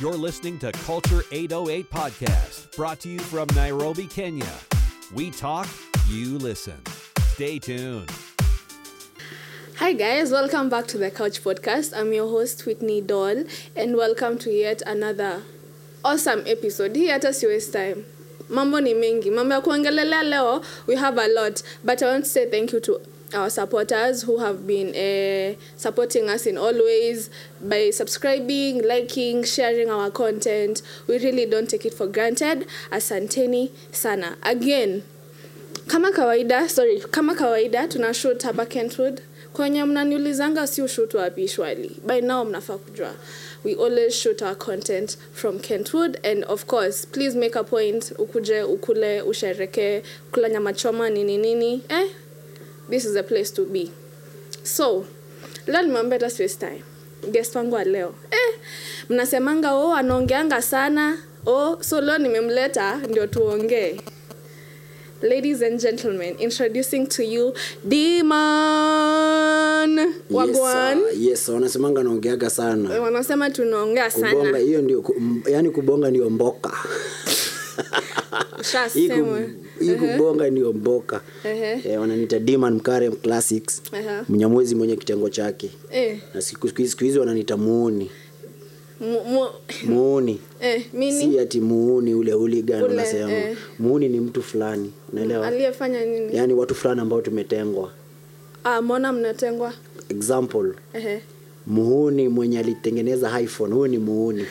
You're listening to Culture 808 Podcast, brought to you from Nairobi, Kenya. We talk, you listen. Stay tuned. Hi guys, welcome back to the Couch Podcast. I'm your host Whitney Doll, and welcome to yet another awesome episode. Hii hata si waste time. Mambo ni mengi, mambo ya kuongelelea leo. We have a lot, but I want to say thank you to our supporters who have been uh, supporting us in all ways by subscribing, liking, sharing our content. We really don't take it for granted. Asanteni sana. Again, kama kawaida sorry kama kawaida tunashoot hapa kentwood kwenye mnaniulizanga si ushoot wapi shwali by now mnafaa kujua we always shoot our content from kentwood and of course please make a point ukuje ukule ushereke kula nyama choma nini nini eh this is a place to be. So leo nimeambia hata space time guest wangu wa leo. Eh, mnasemanga oh anaongeanga sana. Oh so leo nimemleta ndio tuongee. Ladies and gentlemen, introducing to you Demon Wagwan. Yes, yes wanasemanga naongeaga sana. Wanasema tunaongea sana. hiyo ndio yani kubonga ndio mboka. Ushasema. Hii kubonga ndio mboka. Ehe. eh, wananiita Demon Mkare Classics. Aha. mnyamwezi mwenye kitengo chake. Eh, na siku siku hizi- wananiita muuni. Mu, mu, muuni. Eh, si ati muuni ule hooligan Ule, unasema eh. muuni ni mtu fulani. Unaelewa? Aliyefanya nini? yaani watu fulani ambao tumetengwa. Ah, mbona mnatengwa? example. Ehe. muuni mwenye alitengeneza iphone. Huyu ni muuni.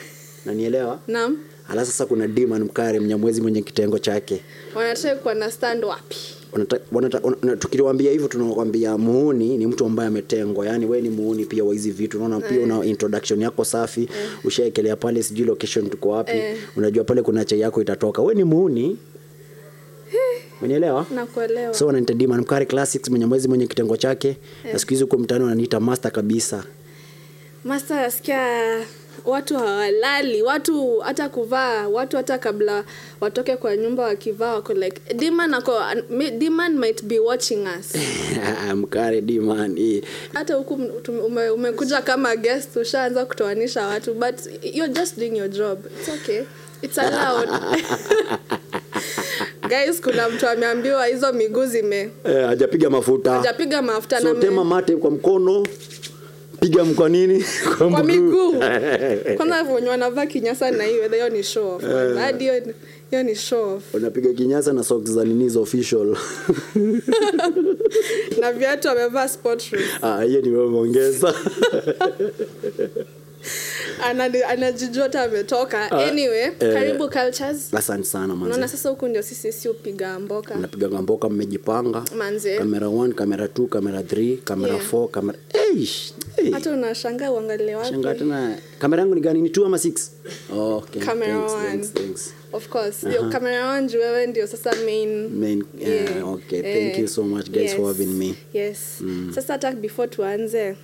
Nanielewa Naam. Ala sasa kuna diman mkare mnyamwezi mwenye kitengo chake. Wanataka kuunderstand wapi? Wanata- wanata- wana- hivyo tunakwambia muuni ni mtu ambaye ametengwa. Yani we ni muuni pia wa hizi vitu. Unaona pia una introduction yako safi. Ushaekelea pale sijui location tuko wapi. Eh. unajua pale kuna chai yako itatoka. We ni muuni umenielewa? Nakuelewa. so wananiita Diman Mkare Classics mnyamwezi mwenye kitengo chake. Na siku hizi huko mtaani wananiita master kabisa. Master nasikia watu hawalali, watu hata kuvaa, watu hata kabla watoke kwa nyumba wakivaa wako like Diman ako Diman might be watching us. Mkare Diman hata huku ume, umekuja kama guest ushaanza kutoanisha watu but you're just doing your job. It's okay. It's allowed. Guys kuna mtu ameambiwa hizo miguu zime Eh, hajapiga mafuta. hajapiga mafuta so na tema mate kwa mkono piga kwa nini? Kwa miguu. kwanza wenye wanavaa kinyasa na hiyo hiyo ni show off. Hadi hiyo hiyo ni show off. Unapiga kinyasa na socks za nini official. Na viatu amevaa sport shoes. Ah, hiyo ni wewe umeongeza anajijua hata ametoka anyway eh. karibu cultures asante sana sasa huku ndio sisi si upiga mboka unapiga mboka mmejipanga manze kamera 1 kamera 2 kamera 3 kamera Yeah. kamera Eish, hey. hata unashangaa uangalie Shangaa tena kamera yangu ni gani ni 2 ama 6 oh, okay. Camera thanks, one. thanks, thanks. of course hiyo kamera wanju wewe ndio sasa main Main, yeah, okay. Thank you so much, guys, for having me. yes sasa hata before tuanze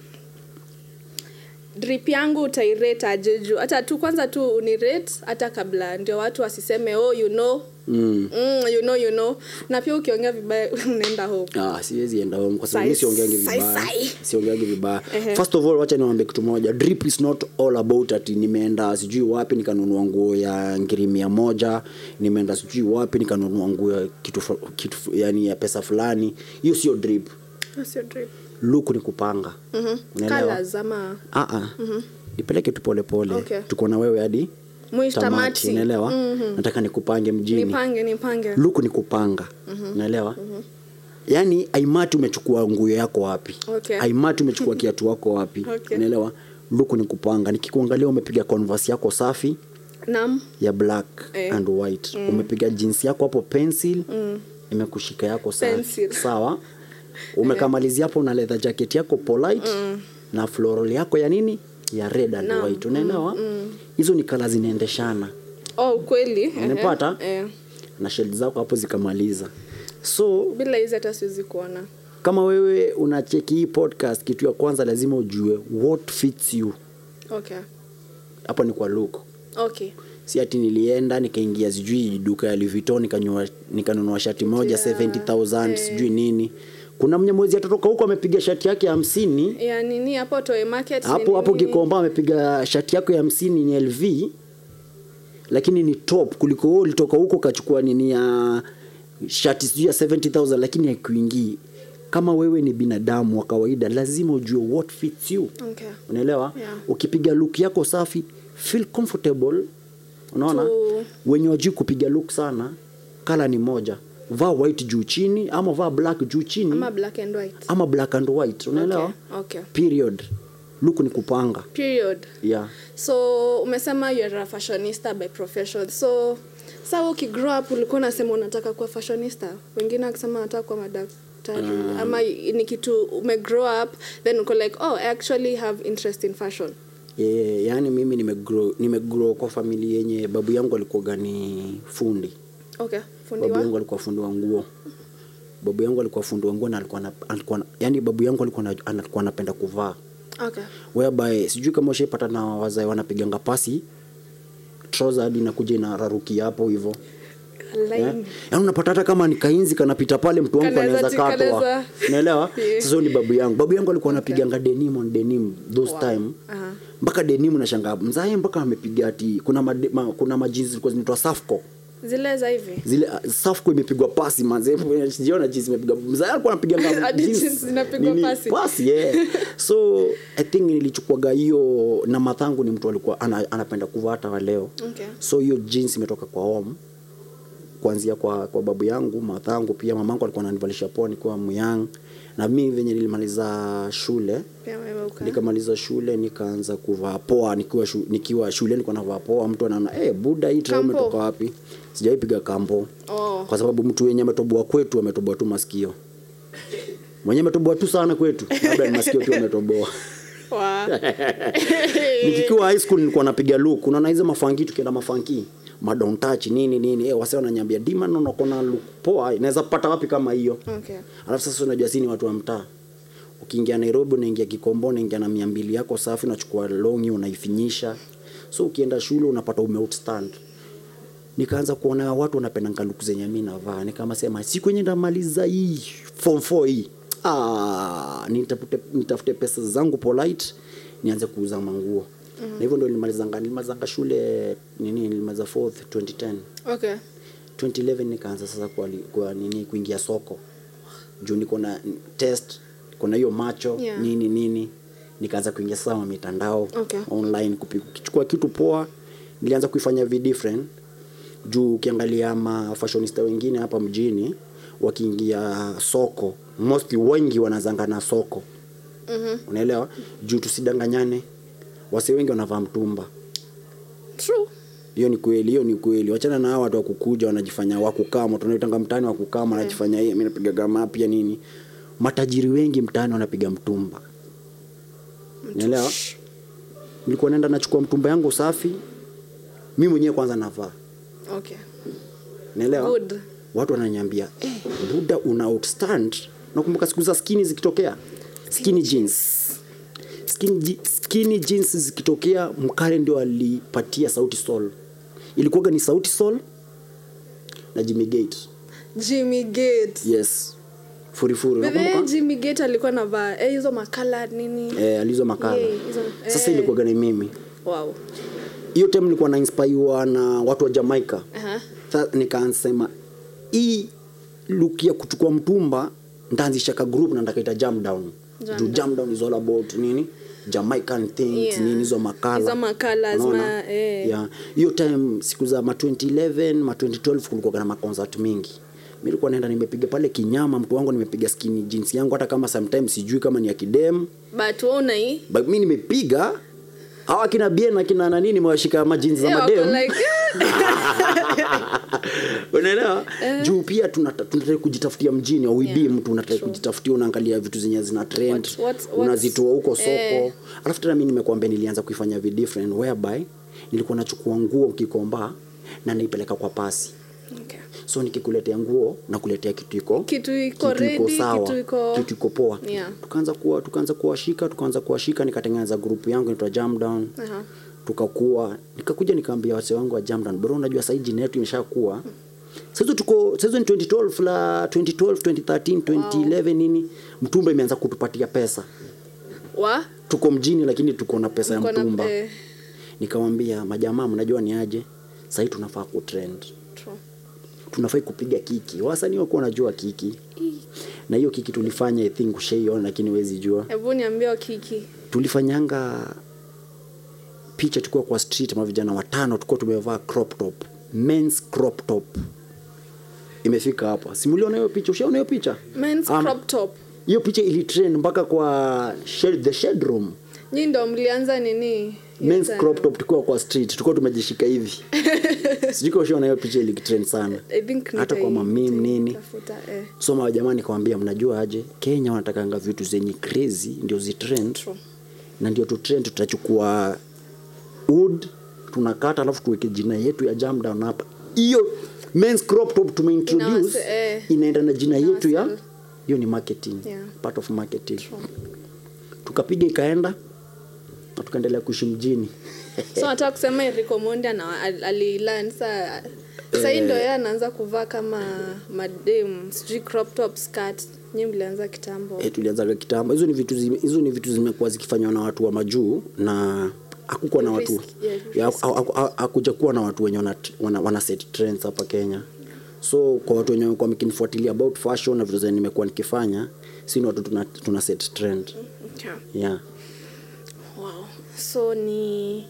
drip yangu utairate aje juu hata tu kwanza tu unirate hata kabla ndio watu wasiseme oh you know Mm. Mm, you know you know na pia ukiongea vibaya unaenda Ah, siwezi enda home kwa sababu siongeangi vibaya. Siongeangi vibaya. Ehe. First of all, wacha niwaambie kitu moja. Drip is not all about ati nimeenda sijui wapi nikanunua nguo ya ngiri mia moja, nimeenda sijui wapi nikanunua nguo ya kitu, kitu yani ya pesa fulani. Hiyo sio drip. Your drip Look ni kupanga. mm -hmm. Ama Ah ah. Nipeleke tu pole pole. Okay. Tuko na wewe hadi tamati, tamati unaelewa? Nataka nikupange mjini. nipange nipange luku ni kupanga unaelewa yaani aimati umechukua nguo yako wapi Okay. aimati umechukua kiatu wako wapi Okay. naelewa luku ni kupanga nikikuangalia umepiga converse yako safi nam ya black Eh. and white umepiga jinsi yako hapo pencil imekushika yako safi Pencil. sawa umekamalizia hapo na leather jacket yako polite na floral yako ya nini? Ya red and white. Unaelewa? Hizo ni kala zinaendeshana. Oh kweli. Unapata eh. na shade zako hapo zikamaliza. So bila hizo hata siwezi kuona. kama wewe unacheki hii podcast kitu ya kwanza lazima ujue what fits you. Okay. Hapo ni kwa look. Okay. Si ati nilienda nikaingia sijui duka ya Louis Vuitton nikanunua shati moja Yeah. 70000 sijui nini kuna mnyamwezi atatoka huko amepiga shati yake hamsini. Ya nini? Hapo Toy market hapo hapo? Gikomba amepiga shati yako ya hamsini ni LV lakini ni top kuliko wewe ulitoka huko kachukua nini ya shati sijui ya 70000 lakini haikuingii. Kama wewe ni binadamu wa kawaida lazima ujue what fits you. Okay. unaelewa? Yeah. ukipiga look yako safi feel comfortable. Unaona? To- wenye wajui kupiga look sana kala ni moja vaa white juu chini ama vaa black juu chini ama black and white. ama black and white. Unaelewa? Okay, okay. period. Look ni kupanga. Period. Yeah. So umesema you're a fashionista by profession. So sawa ukigrow up ulikuwa unasema unataka kuwa fashionista? Wengine wakisema wanataka kuwa madaktari. Ama ni kitu umegrow up then uko like oh i actually have interest in fashion. Yeah, yaani mimi nimegrow nimegrow kwa familia yenye babu yangu alikuwa gani fundi. Okay. fundi babu yangu alikuwa fundi wa nguo. Babu yangu alikuwa fundi wa nguo na alikuwa na, alikuwa na, yani babu yangu alikuwa na, alikuwa anapenda kuvaa. Okay. Whereby sijui kama ushaipata na wazae wanapiganga pasi hadi inakuja inararukia hapo hivyo yeah. yaani unapata hata kama ni kainzi kanapita pale mtu wangu anaweza ti- katwa. unaelewa? Yeah. sasa ni babu yangu. Babu yangu alikuwa anapiganga denim on denim those Wow. time. Aha. mpaka denim nashangaa mzae mpaka amepiga ati kuna made, ma, kuna majinsi zilikuwa zinaitwa safco zile za hivi. Zile uh, safu imepigwa pasi manze jiona jinsi imepigwa mzaya alikuwa anapiganga Hadi jinsi. inapigwa pasi. pasi yeah. so i think nilichukuaga hiyo na mathangu ni mtu alikuwa ana, anapenda kuvaa hata leo. Okay. So hiyo jeans imetoka kwa home. Kuanzia kwa, kwa babu yangu mathangu pia mamangu alikuwa ananivalisha poa nikiwa myang na mi venye nilimaliza shule nikamaliza shule nikaanza kuvaa poa nikiwa, shu, nikiwa shule nilikuwa navaa poa mtu anaona hey, buda hii tra umetoka wapi? Sijaipiga kampo. Oh. Kwa sababu mtu wenye ametoboa kwetu ametoboa tu masikio. Mwenye ametoboa tu sana kwetu labda ni masikio tu ametoboa nikikiwa high school nilikuwa napiga luku unaona hizo mafanki tukienda mafanki madon touch nini nini. Eh wase wananyambia dima nono kona look poa. Inaweza pata wapi kama hiyo? Okay. Alafu sasa unajua sisi ni watu wa mtaa. Ukiingia nairobi unaingia kikombo unaingia na mia mbili yako safi unachukua longi unaifinyisha. So ukienda shule unapata ume outstand nikaanza kuona watu wanapenda nkaluku zenye mi navaa. Nikama sema siku ndamaliza hii form 4 hii. Ah, nitafute, nitafute pesa zangu polite nianze kuuza manguo mm-hmm. na hivyo ndo nilimalizanga nilimalizanga shule nini nilimaliza fourth 2010 okay. 2011 nikaanza sasa kwa, kwa nini kuingia soko. Juu niko na test kuna hiyo macho Yeah. nini nini. Nikaanza kuingia sasa wa mitandao Okay. online kuchukua kitu poa. Nilianza kuifanya vi different. Juu ukiangalia mafashionista wengine hapa mjini wakiingia soko mostly wengi wanazanga na soko. Mhm unaelewa? Juu tusidanganyane wase wengi wanavaa mtumba. True. Hiyo ni kweli hiyo ni kweli. Wachana na hao watu wakukuja wanajifanya wakukama tunaitanga mtaani wakukama wanajifanya hii mimi napiga gama pia nini. Matajiri wengi mtaani wanapiga mtumba. Unaelewa? Nilikuwa naenda nachukua mtumba yangu safi mi mwenyewe kwanza navaa. Okay. Naelewa Good. watu wananiambia eh, buda una outstand nakumbuka siku za skini zikitokea. Skinny. jeans skinny, skinny jeans zikitokea mkale ndio alipatia sauti sol. Ilikuwaga ni sauti sol na jimmy gate. Jimmy gate. Yes. Furifuri jimmy gate alikuwa navaa eh, hizo makala nini? Eh, alizo makala. Yeah, hizo- sasa eh. ilikuwaga ni mimi. Wow. Hiyo time nilikuwa na inspire na watu wa jamaica. Uh -huh. nikasema hii look ya kuchukua mtumba ndaanzisha ka group na ndakaita jam down. Jam jam down is all about nini jamaican things Yeah. nini hizo makala Hizo makala, eh. yeah. hiyo time siku za ma 2011 ma 2012 kulikuwa na maconcert mingi mi nilikuwa naenda nimepiga pale kinyama mtu wangu nimepiga skini jeans yangu hata kama sometimes sijui kama ni ya kidem but but mi nimepiga hawa kina bien na kina nani nimewashika majinsi za madem like, unaelewa? Juu pia tunata- tunataka kujitafutia mjini auibii Yeah, mtu unataka kujitafutia unaangalia vitu zenye zina trend unazitoa huko soko. Eh. alafu tena mi nimekuambia nilianza kuifanya vi different whereby nilikuwa nachukua nguo kikomba na naipeleka kwa pasi okay. so nikikuletea nguo nakuletea kitu iko Kitu iko ready, sawa kitu iko- kitu iko poa Yeah. tukaanza kuwa tukaanza kuwashika tukaanza kuwashika nikatengeneza grupu yangu inaitwa jam down Aha. tukakuwa nikakuja nikaambia wase wangu wa jamdan bro unajua sahii jina yetu imeshakuwa saizo tuko saizo ni 2012 la 2012 2013 2011 nini mtumba imeanza kutupatia pesa wa tuko mjini lakini tuko na pesa ya mtumba nikamwambia majamaa mnajua ni aje sahii tunafaa kutrend. Tunafai kupiga kiki. Wasanii wakuwa wanajua kiki. Na hiyo kiki tulifanya i think ushaiona lakini wezi jua. Hebu kiki. Tulifanyanga picha tukiwa kwa street mavijana watano tukuwa tumevaa crop top. Men's crop top. Imefika hapa. Simuliona hiyo picha? Ushaona hiyo picha? Men's Ama- crop top. hiyo picha ilitrend mpaka kwa shed, the shed room. Nyi ndo mlianza nini men's crop top tukiwa kwa street tulikuwa tumejishika hivi. Sijui kama ushaona hiyo picha ilikitrend sana. Hata kwa mamim nini. eh. soma jamani kawambia mnajua aje? Kenya wanatakanga vitu zenye crazy ndio zitrend na ndio tutrend tutachukua wood tunakata alafu tuweke jina yetu ya jam down hapa. Hiyo men's crop top tumeintroduce eh. inaenda na jina yetu ya hiyo ni marketing Yeah. part of marketing. Tukapiga ikaenda tukaendelea kuishi mjini. So nataka kusema Enrico Mondi alilan saa sahii ndo yeye anaanza kuvaa kama madem sijui crop top skirt. Nyi mlianza kitambo. E, tulianzaga kitambo. Hizo ni vitu hizo ni vitu zimekuwa zikifanywa na watu wa majuu na hakukuwa na watu hakuja kuwa na watu wenye wana, wana, wana set trends hapa kenya. So kwa watu wenye wamekuwa mkinifuatilia about fashion na vitu zenye nimekuwa nikifanya si ni watu tuna, tuna set trend. Okay. yeah. Wow. So ni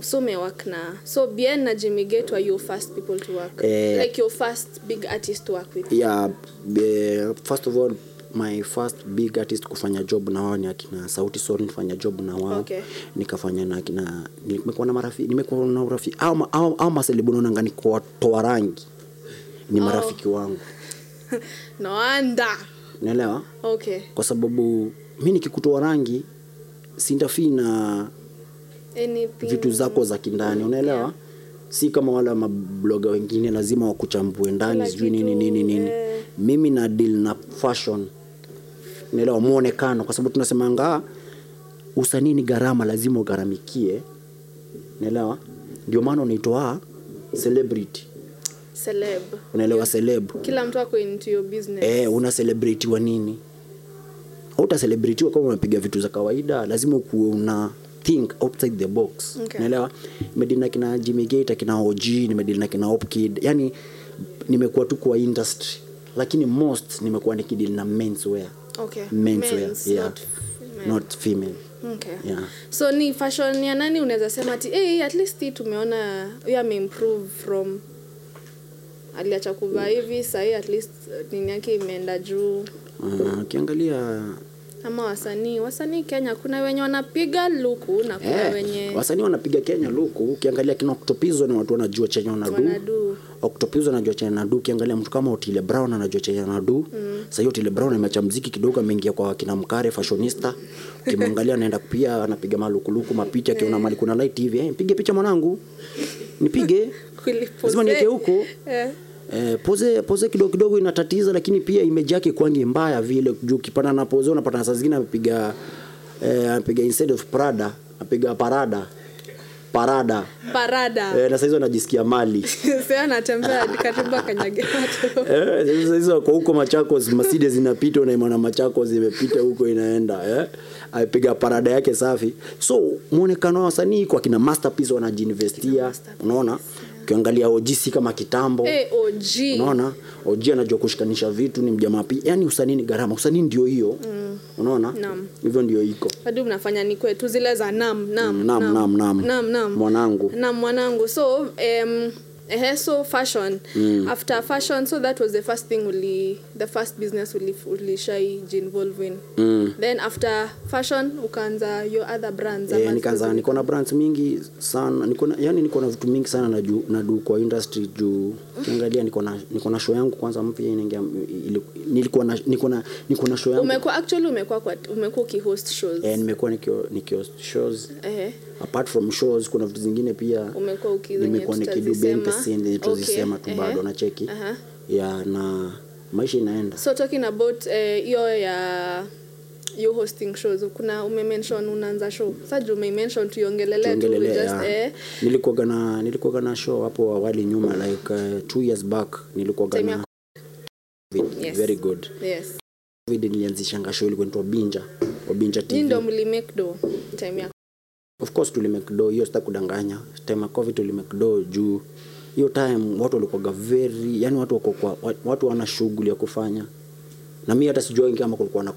so umewak na so bien na jimmy gate were your first people to work? Uh, like your first big artist to work with? yeah be, first of all my first big artist kufanya job na wao ni akina sauti sol nifanya job na wao. Okay. nikafanya na akina nimekuwa na marafiki nimekuwa na urafiki au, au, au maselebu naonanga ni rangi. Ni marafiki wangu. No wonder naelewa okay. Kwa sababu mi nikikutoa rangi sintafii na vitu zako za kindani unaelewa? Yeah. si kama wale mabloga wengine lazima wakuchambue ndani sijui nini nini nini. yeah. mimi na deal na fashion. Unaelewa muonekano kwa sababu tunasemanga usanii ni gharama lazima ugharamikie. Unaelewa? Ndio maana unaitwa celebrity. Celeb. Unaelewa celeb. Kila mtu ako into your business. Eh, una celebrity wa nini hautacelebritiwa kama unapiga vitu za kawaida lazima ukuwe una think outside the box. Okay. nimedili na kina Jimmy Gate kina OG nimedili na kina Opkid yani nimekuwa tu kwa industry. Lakini most nimekuwa nikidili na menswear okay. Menswear Men's, yeah. not female. not female. Okay. Yeah. So ni fashion ya nani? Unaweza sema ati hey, at least hii tumeona huyo ameimprove from aliacha kuvaa hivi sahii at least uh, nini yake imeenda juu. Uh, ukiangalia ama wasanii. Wasanii kenya kuna wenye wanapiga luku na kuna eh, wenye wasanii wanapiga Kenya luku. Ukiangalia kina Octopizo ni watu wanajua chenye wanadu. Octopizo anajua chenye anadu ukiangalia mtu kama Otile Brown anajua chenye nadu. Mm. sasa hiyo Otile Brown ameacha mziki kidogo ameingia kwa kina Mkare fashionista. Ukimwangalia anaenda pia anapiga malukuluku mapicha akiona mali kuna light hivi eh, pige picha mwanangu. Nipige. Lazima niweke huko. Eh. Eh, poze poze kidogo kidogo inatatiza lakini pia image yake kwangi mbaya vile. Juu kipana na poze unapata saa zingine amepiga eh, amepiga instead of Prada apiga parada. Parada. Parada. Eh, na saizi anajisikia mali. Anatembea karibu akanyage Eh, sasa kwa huko Machakos Mercedes inapita unaimana Machakos imepita huko inaenda eh. Apiga parada yake safi. So muonekano wa wasanii kwa kina masterpiece wanajiinvestia unaona ukiangalia OG si kama kitambo. Hey, OG unaona? OG anajua kushikanisha vitu ni mjamaa pia yani usanii ni gharama. Usanii ndio hiyo. Mm. unaona? Hivyo ndio iko. Hadi mnafanya ni kwetu zile za nam nam Mm, nam, nam, nam. nam, nam. Mwanangu. nam mwanangu. So um, ehe so fashion. After fashion so that was the first thing uli the first business uli ulishai involve in Mm. then after fashion ukaanza your other brands Eh, nikaanza niko na brands mingi sana. Nikona, yani niko na vitu mingi sana na du kwa industry juu. Ukiangalia niko na niko na show yangu kwanza mpya inaingia nilikuwa na niko na niko na show yangu. Umekuwa actually umekuwa umekuwa ukihost shows. Eh, nimekuwa nikio nikio shows. Ehe apart from shows kuna vitu zingine pia nimekuwa nikidu tutazisema. behind the scene zenye tutazisema Okay, tu bado ehe. nacheki Aha. ya na maisha inaenda so talking about hiyo uh, ya you hosting shows kuna umemention unaanza show sa juu umemention tuiongelele eh, nilikuwaga na nilikuwaga na show hapo awali nyuma like uh, two years back nilikuwaga na Covid. Yes. very good yes Covid nilianzishanga show ilikuwa nitwa Binja wa Binja nyi TV mlimake do time ya of course tulimekdo hiyo sita kudanganya. Time ya covid tulimekdo juu. Hiyo time watu walikuwaga very yani watu wako kwa watu wana shughuli ya kufanya. Na mimi hata sijui kama kulikuwa na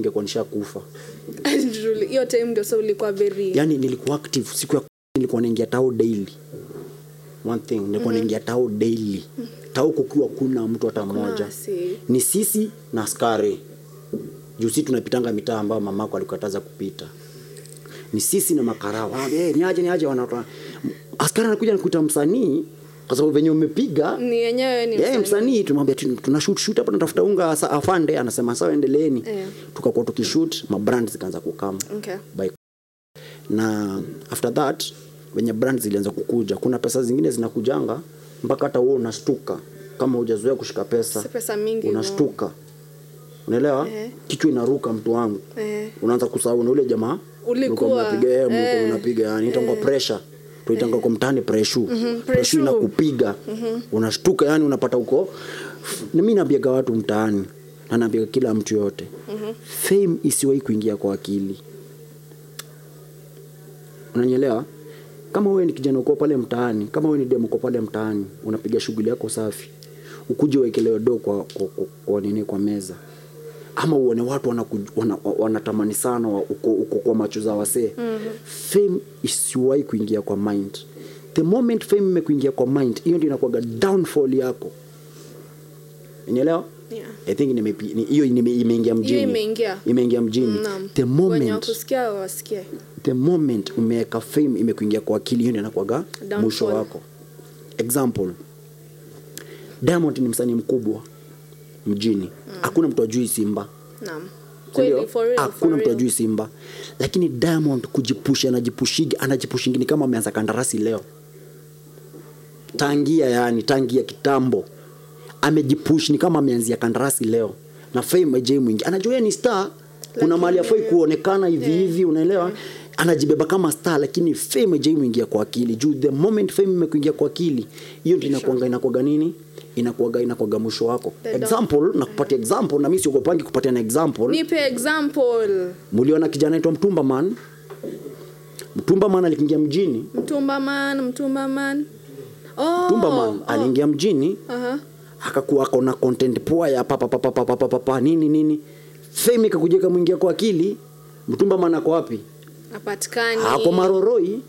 ingekuwa nishakufa. Hiyo time ndio so ulikuwa very yani nilikuwa active siku ya nilikuwa naingia tao daily. One thing nilikuwa naingia tao daily. Tao kukiwa kuna mtu hata mmoja. ni sisi na askari. Juu si tunapitanga mitaa ambayo mamako alikataza kupita ni sisi na makarao. Wanaambia, "Eh, niaje niaje wanatoa. Askari anakuja nakuta msanii kwa sababu venye umepiga. Ni yenyewe ni msanii. msanii tumwambia tuna shoot shoot hapa tunatafuta unga asa, afande. Anasema sawa endeleeni. Yeah. tukakuwa tukishoot mabrand zikaanza kukama. Okay. by na after that venye brand zilianza kukuja. Kuna pesa zingine zinakujanga mpaka hata wewe unashtuka kama hujazoea kushika pesa Si pesa mingi unashtuka unaelewa? Eh. kichwa inaruka mtu wangu. Eh. unaanza kusahau na ule jamaa Ulikuwa, unapiga mnapiga eh, eh. yani itangwa pressure. Tuitanga kwa mtaani pressure pressure pressure. inakupiga unashtuka yani unapata uko na mimi naambiaga watu mtaani na naambiaga kila mtu yote fame isiwahi kuingia kwa akili. Unanyelewa kama wewe ni kijana uko pale mtaani kama wewe ni demo uko pale mtaani unapiga shughuli yako safi ukuje uwekelewe do kwa, kwa, kwa, kwa nini kwa meza ama uone watu wanatamani wana- wanatamani sana uko, uko kwa macho za wasee. Mm-hmm. fame isiwahi kuingia kwa mind. The moment fame imekuingia kwa mind hiyo ndio inakuaga downfall yako. Unielewa Yeah. i think hiyo imeingia mjini. Imeingia. mjini. The moment the umeweka fame imekuingia kwa akili hiyo ndio mwisho wako. Example. Diamond ni msanii mkubwa mjini. Hakuna mtu ajui simba. Naam. Kweli hakuna mtu ajui simba. Lakini diamond kujipusha anajipushigi anajipushingi ni kama ameanza kandarasi leo. Tangia yani tangia kitambo. Amejipush ni kama ameanzia kandarasi leo. Na fame mwingi. Anajua ni star. Kuna mahali afai kuonekana hivi hivi unaelewa? anajibeba kama star lakini fame ajai mwingia kwa akili. Juu the moment fame imekuingia kwa akili hiyo ndio inakuanga inakuaga nini inakuaga inakuaga mwisho wako. Example na kupatia example na mimi siogopangi kupatia na example. Nipe example. Mliona kijana aitwa mtumba man. Mtumba man alikiingia mjini. Mtumba man mtumba man. Oh, mtumba man oh. aliingia mjini Aha. akakuwa kona content poa ya papa papa papa papa pa, nini nini. Fame ikakujeka mwingia kwa akili. Mtumba man ako wapi? Hapatikani. Hako maroroi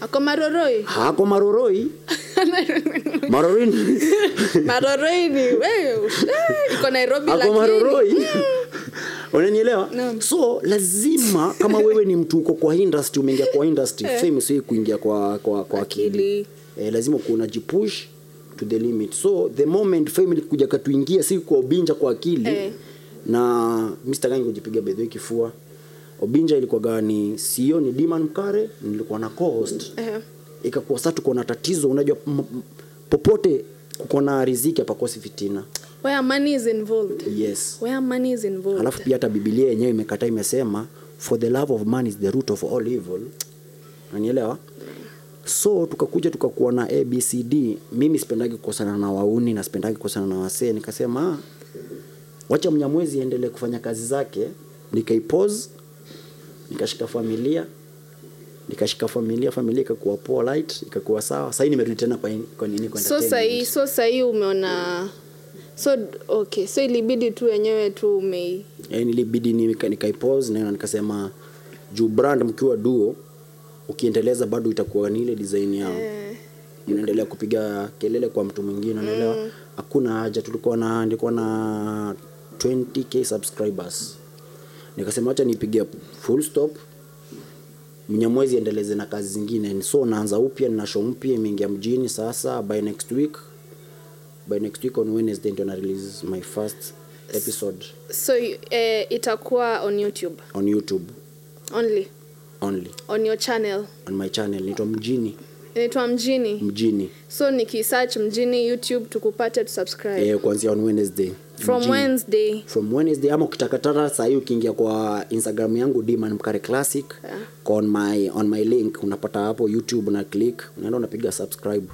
ako maroroi. Ako maroroi? Maroroi maroroi ni wewe, eh, iko nairobi ako lakini maroroi? Unanielewa No. so lazima kama wewe ni mtu uko kwa industry umeingia kwa industry fame sio kuingia kwa kwa, kwa akili. eh, lazima kuwa jipush to the limit. So the moment fame ilikuja katuingia si kwa ubinja kwa akili Eh. na Mr. Gangi kujipiga bedhi kifua obinja ilikuwa gani? Sio ni Diman Mkare nilikuwa na co-host. Eh, ikakuwa sasa tuko na tatizo unajua popote kuko na riziki hapakosi fitina where money is involved. Yes. Where money is involved. Alafu pia hata Biblia yenyewe imekataa imesema for the love of money is the root of all evil. Unanielewa? so tukakuja tukakuwa na abcd mimi sipendagi kukosana na wauni na sipendagi kukosana na wasee. Nikasema "Ah, wacha mnyamwezi endelee kufanya kazi zake. Nikaipose nikashika familia. Nikashika familia familia ikakuwa poa light ikakuwa sawa. Sahii nimerudi tena kwa, kwa nini kwa so sahii so sahii umeona so okay so ilibidi tu wenyewe tu umei yani nilibidi nika- nikaipose na nikasema juu brand mkiwa duo ukiendeleza bado itakuwa ni ile design yao. Unaendelea kupiga kelele kwa mtu mwingine unaelewa? Hakuna haja tulikuwa na nilikuwa na 20k subscribers. Nikasema acha nipige full stop. Mnyamwezi endeleze na kazi zingine. So naanza upya nina show mpya imeingia mjini sasa by next week. By next week on wednesday ndio na release my first episode. So uh, itakuwa on youtube? On youtube. Only? Only. On your channel? On my channel. Naitwa mjini. Inaitwa mjini? Mjini. So nikisearch mjini youtube tukupate tusubscribe. Eh, kuanzia on wednesday from wednesday. From wednesday ama ukitakatara sahii ukiingia kwa instagram yangu Diman mkare classic Yeah. on my, on my link unapata hapo youtube na click unaenda unapiga subscribe.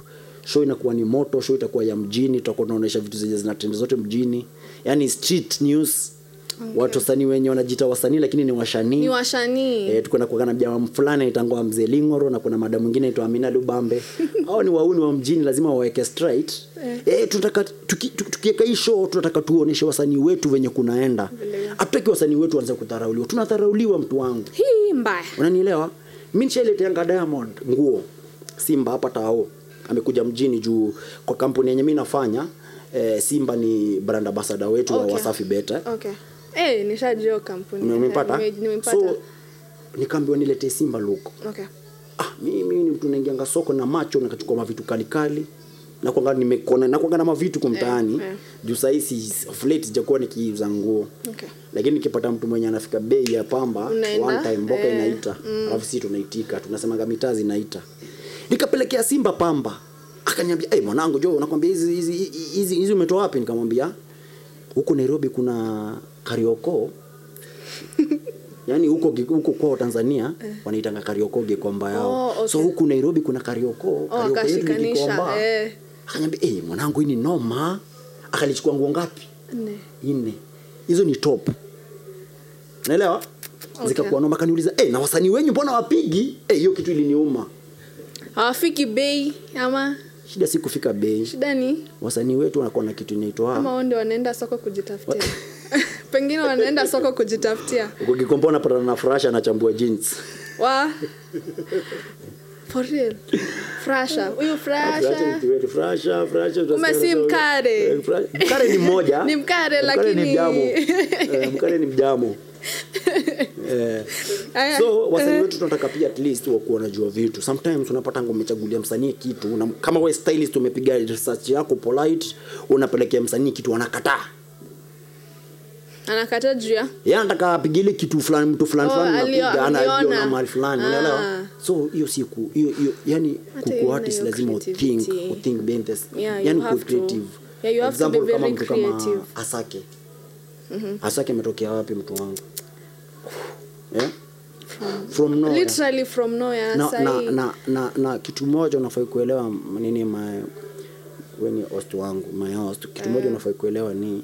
Show inakuwa ni moto show itakuwa ya mjini tutakuwa tunaonyesha vitu zenye zinatenda zote mjini. Yani street news watu wasanii wenye wanajita wasanii lakini ni washanii ni washanii Eh, tuko na kuagana jamaa fulani aitangwa mzee Lingoro na kuna madam mwingine aitwa Amina Lubambe. Hao ni wauni wa mjini lazima waweke straight. Eh, tunataka tuki- tuki- tukiweka hii show tunataka tuoneshe wasanii wetu venye kunaenda. Hatutaki wasanii wetu waanze kudharauliwa. Tunadharauliwa mtu wangu. hii mbaya Unanielewa? Mimi nishaileteanga Diamond nguo Simba hapa Tao. Amekuja mjini juu kwa kampuni yenye mimi nafanya eh, Simba ni brand ambassador wetu wa Wasafi Beta. okay eh nishajua kampuni. Umempata? Nime- nimempata So nikaambiwa niletee Simba look. okay. Ah, mimi ni mtu naingianga soko na macho nakachukua mavitu kalikali. Nakwanga nimekona nakwanga na mavitu kumtaani Eh, eh. juu sahii si flat sijakuwa nikiuza nguo. Okay. Lakini nikipata mtu mwenye anafika bei ya pamba Unaenda? one time mboka Eh, inaita. Alafu sisi tunaitika tunasemaga mitaa zinaita nikapelekea simba pamba. Akaniambia hey, mwanangu jo nakwambia hizi hizi hizi hizi umetoa wapi? Nikamwambia huko nairobi kuna karioko yaani huko huko kwao tanzania wanaitanga karioko gikomba yao. Oh, okay. so huku nairobi kuna karioko Oh, yetu ni gikomba. eh. akaniambia hey, mwanangu hii ni noma. Akalichukua nguo ngapi? Nne. Nne. Hizo ni top. Naelewa Okay. zikakuwa noma. Kaniuliza hey, na wasanii wenyu mbona wapigi Eh, hiyo kitu iliniuma. Hawafiki bei ama? Shida si kufika bei. Shida ni? Wasanii wetu wanakuwa na kitu inaitwa ama wao ndio wanaenda soko kujitafutia pengine wanaenda soko kujitafutia. Uko kikombo unapatana na frasha anachambua jeans. Wa? For real. Frasha huyu Frasha ni frasha. Frasha, frasha, si mkare. Eh, mkare ni mmoja. Ni mkare, Mkare lakini- ni mjamo Eh, mkare ni mjamo yeah. So wasanii wetu tunataka pia at least wakuwa wanajua vitu. Sometimes unapata umechagulia msanii kitu na kama we stylist umepiga research yako polite unapelekea msanii kitu anakataa anakata juu ya yeye anataka apige ile kitu fulani mtu fulani Oh, fulani anapiga anaiona mahali fulani Ah. unaelewa? So hiyo siku hiyo hiyo yani Hata kuku artist lazima uthink uthink behind this Yeah, yani ku to. creative. Yeah, you have to be example kama very mtu kama creative. Asake. Asake ametokea wapi mtu wangu? Yeah? from nowhere. literally from nowhere na, na, na, na, na kitu moja unafai kuelewa nini my weni host wangu my host. Kitu moja unafai kuelewa ni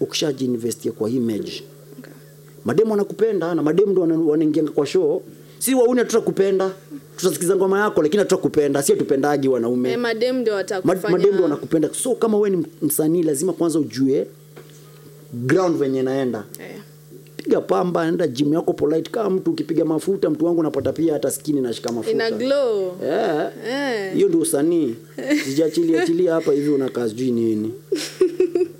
ukishajiinvestia kwa image mademu wanakupenda na mademu ndo wanaingianga kwa show. Si wauni hatutakupenda tutasikiza ngoma yako lakini hatutakupenda si tupendaji wanaume. Eh, watakufanya. mademu ndo wanakupenda. So kama we ni msanii lazima kwanza ujue ground venye naenda Eh, piga pamba enda gym yako polite. Kama mtu ukipiga mafuta mtu wangu unapata pia hata skini nashika mafuta. Ina glow. Yeah. Eh. hiyo ndio usanii. Sijachilia chilia hapa hivi unakaa sijui nini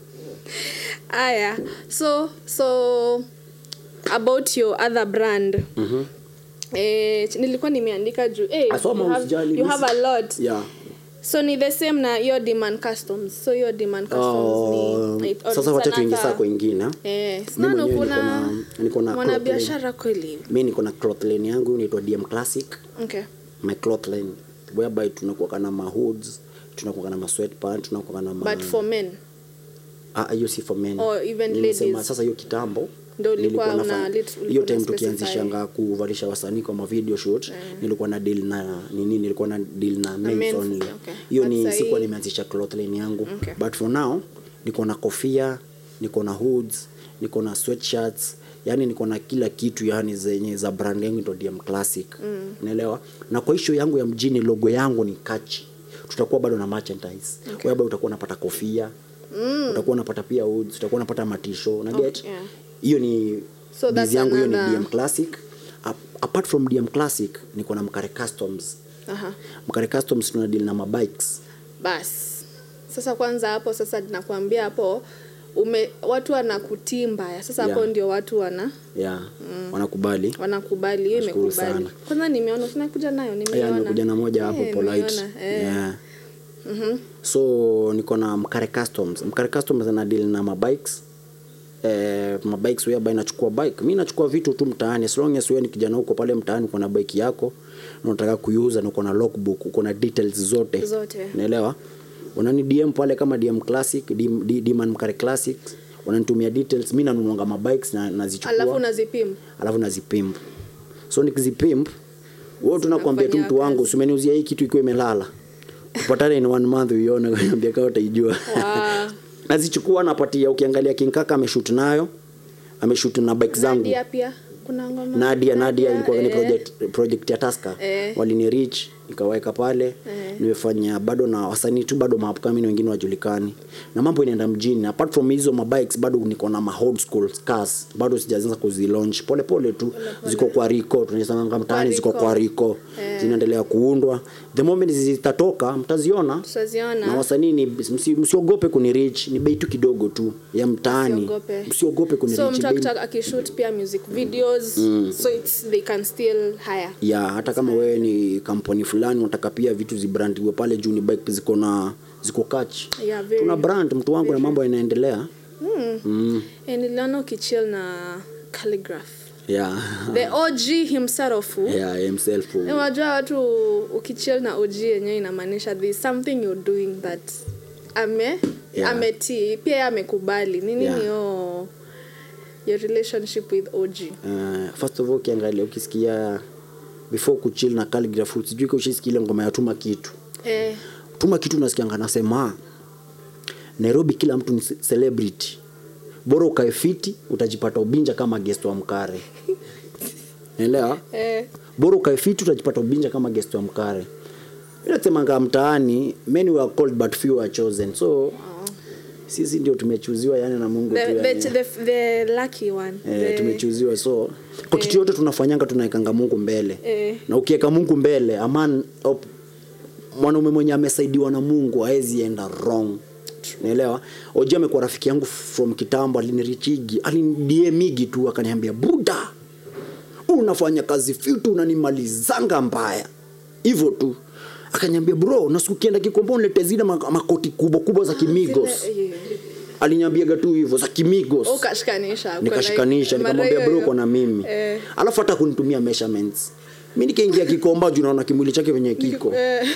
aya so so about your other brand. Mhm. eh, nilikuwa nimeandika juu eh, Asoma you, have, you have a lot. Yeah. so ni the same na your demand customs. So your demand customs Oh, ni, sasa wacha tuingie saa kwingine eh, sana kuna niko na- mwana biashara kweli. Mimi niko na cloth line yangu inaitwa dm classic. Okay. My cloth line whereby tunakuwa na mahoods tunakuwa na sweatpants tunakuwa kana ma... but for men hiyo si for men. Or even Nimesema sasa hiyo kitambo nilikuwa hiyo time tukianzishanga kuvalisha wasanii kwa video shoot nilikuwa na deal na nini nilikuwa na deal na men's, only. hiyo okay. ni sikuwa nimeanzisha cloth line yangu. Okay. but for now niko na kofia niko na hoods niko na sweatshirts yani niko na kila kitu yani zenye za brand yangu ndo DM classic. Mm. unaelewa? Na kwa issue yangu ya mjini logo yangu ni kachi tutakuwa bado na merchandise. Okay. wewe utakuwa unapata kofia mm. utakuwa unapata pia woods utakuwa unapata matisho na get yeah. hiyo ni So bizi yangu hiyo ni DM classic Ap- apart from DM classic niko na Mkare customs Aha. Mkare customs tuna deal na mabikes bas sasa kwanza hapo sasa nakuambia hapo ume watu wanakutii mbaya sasa hapo Yeah. ndio watu wana yeah wanakubali wanakubali hiyo imekubali kwanza nimeona tunakuja nayo yeah, nimekuja na moja hapo hey, polite nimeiona, eh. yeah. So niko na Mkare customs. Mkare customs ana deal na mabikes. Eh, mabikes whereby nachukua bike. Mi nachukua vitu tu mtaani. As long as wewe ni kijana huko pale mtaani uko na bike yako na unataka kuiuza na uko na logbook uko na details zote. Zote. unaelewa? Unani dm pale kama dm classic dm, dm mkare classic. Unanitumia details mi nanunuanga mabikes na nazichukua. Alafu unazipima alafu nazipimp. So nikizipimp wewe tunakwambia tu mtu wangu kazi. hii kitu ikiwa imelala tupatane in one month uiona niambia kama utaijua. Wow. nazichukua napatia. Ukiangalia kinkaka ameshut nayo. Ameshut na bike zangu. Nadia pia. Kuna ngoma. Nadia nadia ilikuwa ni eh, project, project ya taska Eh. walini reach nikaweka pale Eh. nimefanya bado na wasanii tu bado maupcoming wengine wajulikani na mambo inaenda mjini apart from hizo mabikes bado niko na ma old school cars bado sijaanza kuzilaunch pole pole tu ziko kwa riko tunasemanga mtaani ziko kwa riko zinaendelea kuundwa. The moment zitatoka mtaziona. Na wasanii ni msiogope kuni reach ni bei tu kidogo tu ya mtaani. Msiogope. msiogope kuni so akitaka akishoot pia music videos so it's they can still hire. Ya hata kama wewe ni kampuni fulani unataka pia vitu zibrandiwe pale juu ni bike ziko na ziko catch Yeah, very- tuna brand mtu wangu na mambo yanaendelea mm. Eh, niliona ukichill na calligraph yeah. the og himself yeah, himself Eh, unajua watu ukichill na og yenyewe inamaanisha this something you're doing that ame Yeah. ametii pia amekubali nini Yeah. niyo your relationship with og uh, first of all ukiangalia ukisikia before kuchill na calligraphy sijui kama ushisikia ile ngoma ya tuma kitu. Eh, tuma kitu unasikianga nasema nairobi kila mtu ni ce- celebrity. Bora ukae fiti utajipata ubinja kama guest wa mkare. Nelewa eh, bora ukae fiti utajipata ubinja kama guest wa mkare. Inasemanga mtaani many were called but few are chosen. So sisi ndio tumechuziwa yani na mungu the, tu yani. the, the lucky one. E, the, tumechuziwa so kwa kitu yote tunafanyanga tunaekanga mungu mbele. E. na ukiweka mungu mbele aman op, mwanaume mwenye amesaidiwa na mungu hawezi enda wrong. Naelewa oji amekuwa rafiki yangu from kitambo alinirichigi alinidiemigi tu akaniambia buda unafanya kazi fitu unanimalizanga mbaya. Hivyo tu akaniambia bro nasiku ukienda kikomba unilete zile makoti kubwa kubwa za kimigos. Zile, eh, aliniambiaga tu hivyo za kimigos. Ukashikanisha nikashikanisha nikamwambia bro hiyo na mimi. eh. alafu hata kunitumia measurements. Mi nikiingia kikomba juu naona kimwili chake venye kiko. eh,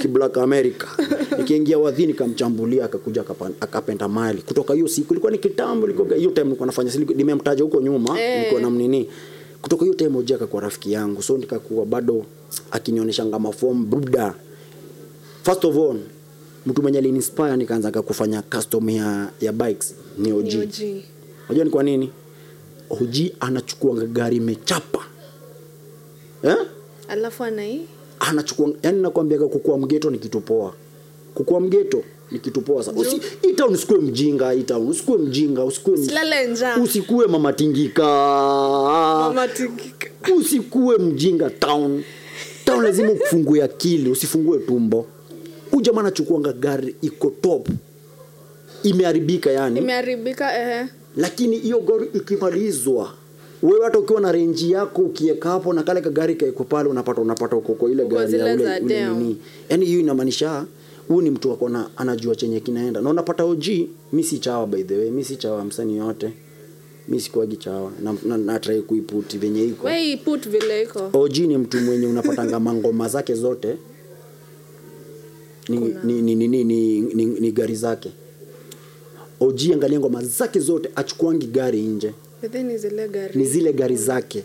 kiblack america. Nikiingia wadhi nikamchambulia akakuja akapenda mali kutoka hiyo siku ilikuwa ni kitambo hiyo time nilikuwa nafanya nimemtaja huko nyuma Eh. nilikuwa na mnini kutoka hiyo time oji akakuwa rafiki yangu so nikakuwa bado akinionyeshanga form bruda first of all mtu mwenye alininspire nikaanza kufanya custom ya, ya bikes ni OG. Unajua ni kwa nini? OG anachukua gari imechapa eh? alafu anai Anachukua yani, nakwambia kukua mgeto ni kitu poa. Kukua mgeto ni kitu poa sana. Usi, ita usikue mjinga, ita usikue mjinga, usikue usikue mama tingika. Mama tingika. Usikue mjinga town. Town lazima ufungue akili, usifungue tumbo. Huyu jamaa anachukuanga gari iko top. Imeharibika yani. imeharibika ehe lakini hiyo gari ikimalizwa wewe hata ukiwa na renji yako ukieka hapo na kale kagari kaeko pale unapata unapata uko kwa ile gari ya ule nini yani hiyo inamaanisha huyu ni mtu ako na anajua chenye kinaenda. Na unapata OG mi si chawa by the way. Mi si chawa msanii yote. Mi sikuagi chawa. Na, na, na try kuiputi venye iko. We put vile iko. OG ni mtu mwenye unapatanga mangoma zake zote. Ni, ni, ni, ni, ni, ni, ni, ni gari zake. OG angalia ngoma zake zote. Achukuangi gari nje. Ni zile ni gari. Zile gari zake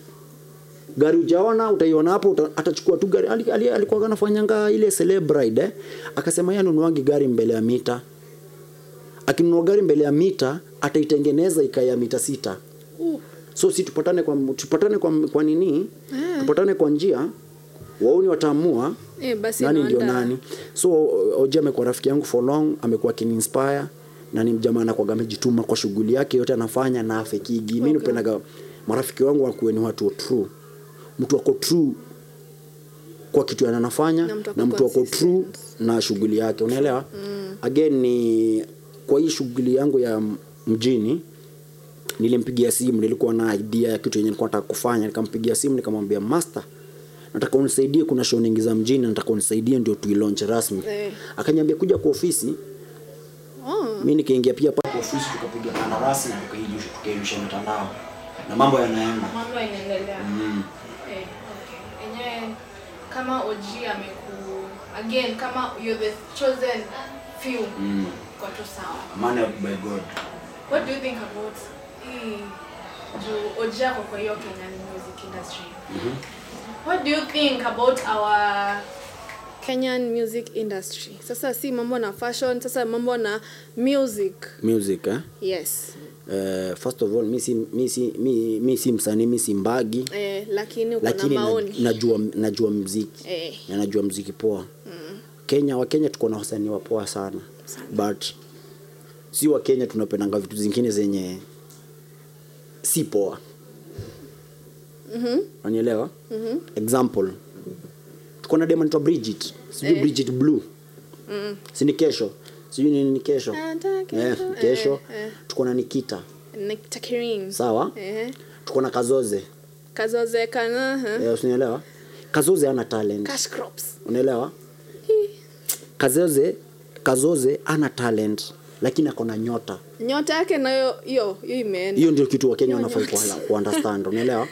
gari ujaona utaiona hapo uta, atachukua tu gari. Ali- ali- alikuwa anafanyanga ile celebrate eh? akasema yeye anunuangi gari mbele ya mita. Akinunua gari mbele ya mita ataitengeneza ikaya mita sita. Uh, so si tupatane kwa tupatane kwa, kwa nini? Tupatane kwa njia wauni wataamua eh, nani ndio nani. So oji amekuwa rafiki yangu for long amekuwa akininspire na ni jamaa anakwaga amejituma kwa shughuli yake yote anafanya na afekigi. Mi nipendaga marafiki wangu wakuwe ni watu wa true mtu wako true kwa kitu anafanya Na mtu ako wako true na shughuli yake. Unaelewa? Mm. again ni kwa hii shughuli yangu ya mjini nilimpigia simu nilikuwa na idea ya kitu yenye nilikuwa nataka kufanya. Nikampigia simu nikamwambia master nataka unisaidie kuna show nyingi za mjini nataka unisaidie ndio tuilaunch rasmi. Eh. akaniambia kuja kwa ofisi. Oh, mi nikaingia pia pale kwa ofisi tukapiga kandarasi tukairusha mitandao na mambo yanaenda. Mambo yanaendelea. Mm. Kama og ameku again kama you're the chosen few. Mm. kwa tu sawa. Man helped by God. what do you think about hii juu og ako kwa hiyo kenyan music industry? What do you think about our kenyan music industry? Sasa si mambo na fashion sasa mambo na music. Music eh? yes Uh, first of all mi si, mi si, mi, mi si msanii mi si mbagi eh, lakini lakini na, najua, najua mziki Eh. na najua mziki poa mm. kenya wakenya tuko na wasanii wapoa sana but si wakenya tunapendanga vitu zingine zenye si poa Mhm. unanielewa mm-hmm. example tuko na dema bridget sijui Eh. bridget blue Mm. sini kesho sijui nini ni kesho Ata kesho. eh, kesho Eh, eh. tuko na nikita. Nikita Kering. sawa? Eh. tuko na kazoze. Huh? eh, usinielewa? Kazoze ana talent. Cash crops. Unaelewa? Kazoze kazoze ana talent lakini ako na nyota. Nyota yake nayo hiyo hiyo imeenda. Hiyo ndio kitu wakenya wanafaa kuunderstand unaelewa?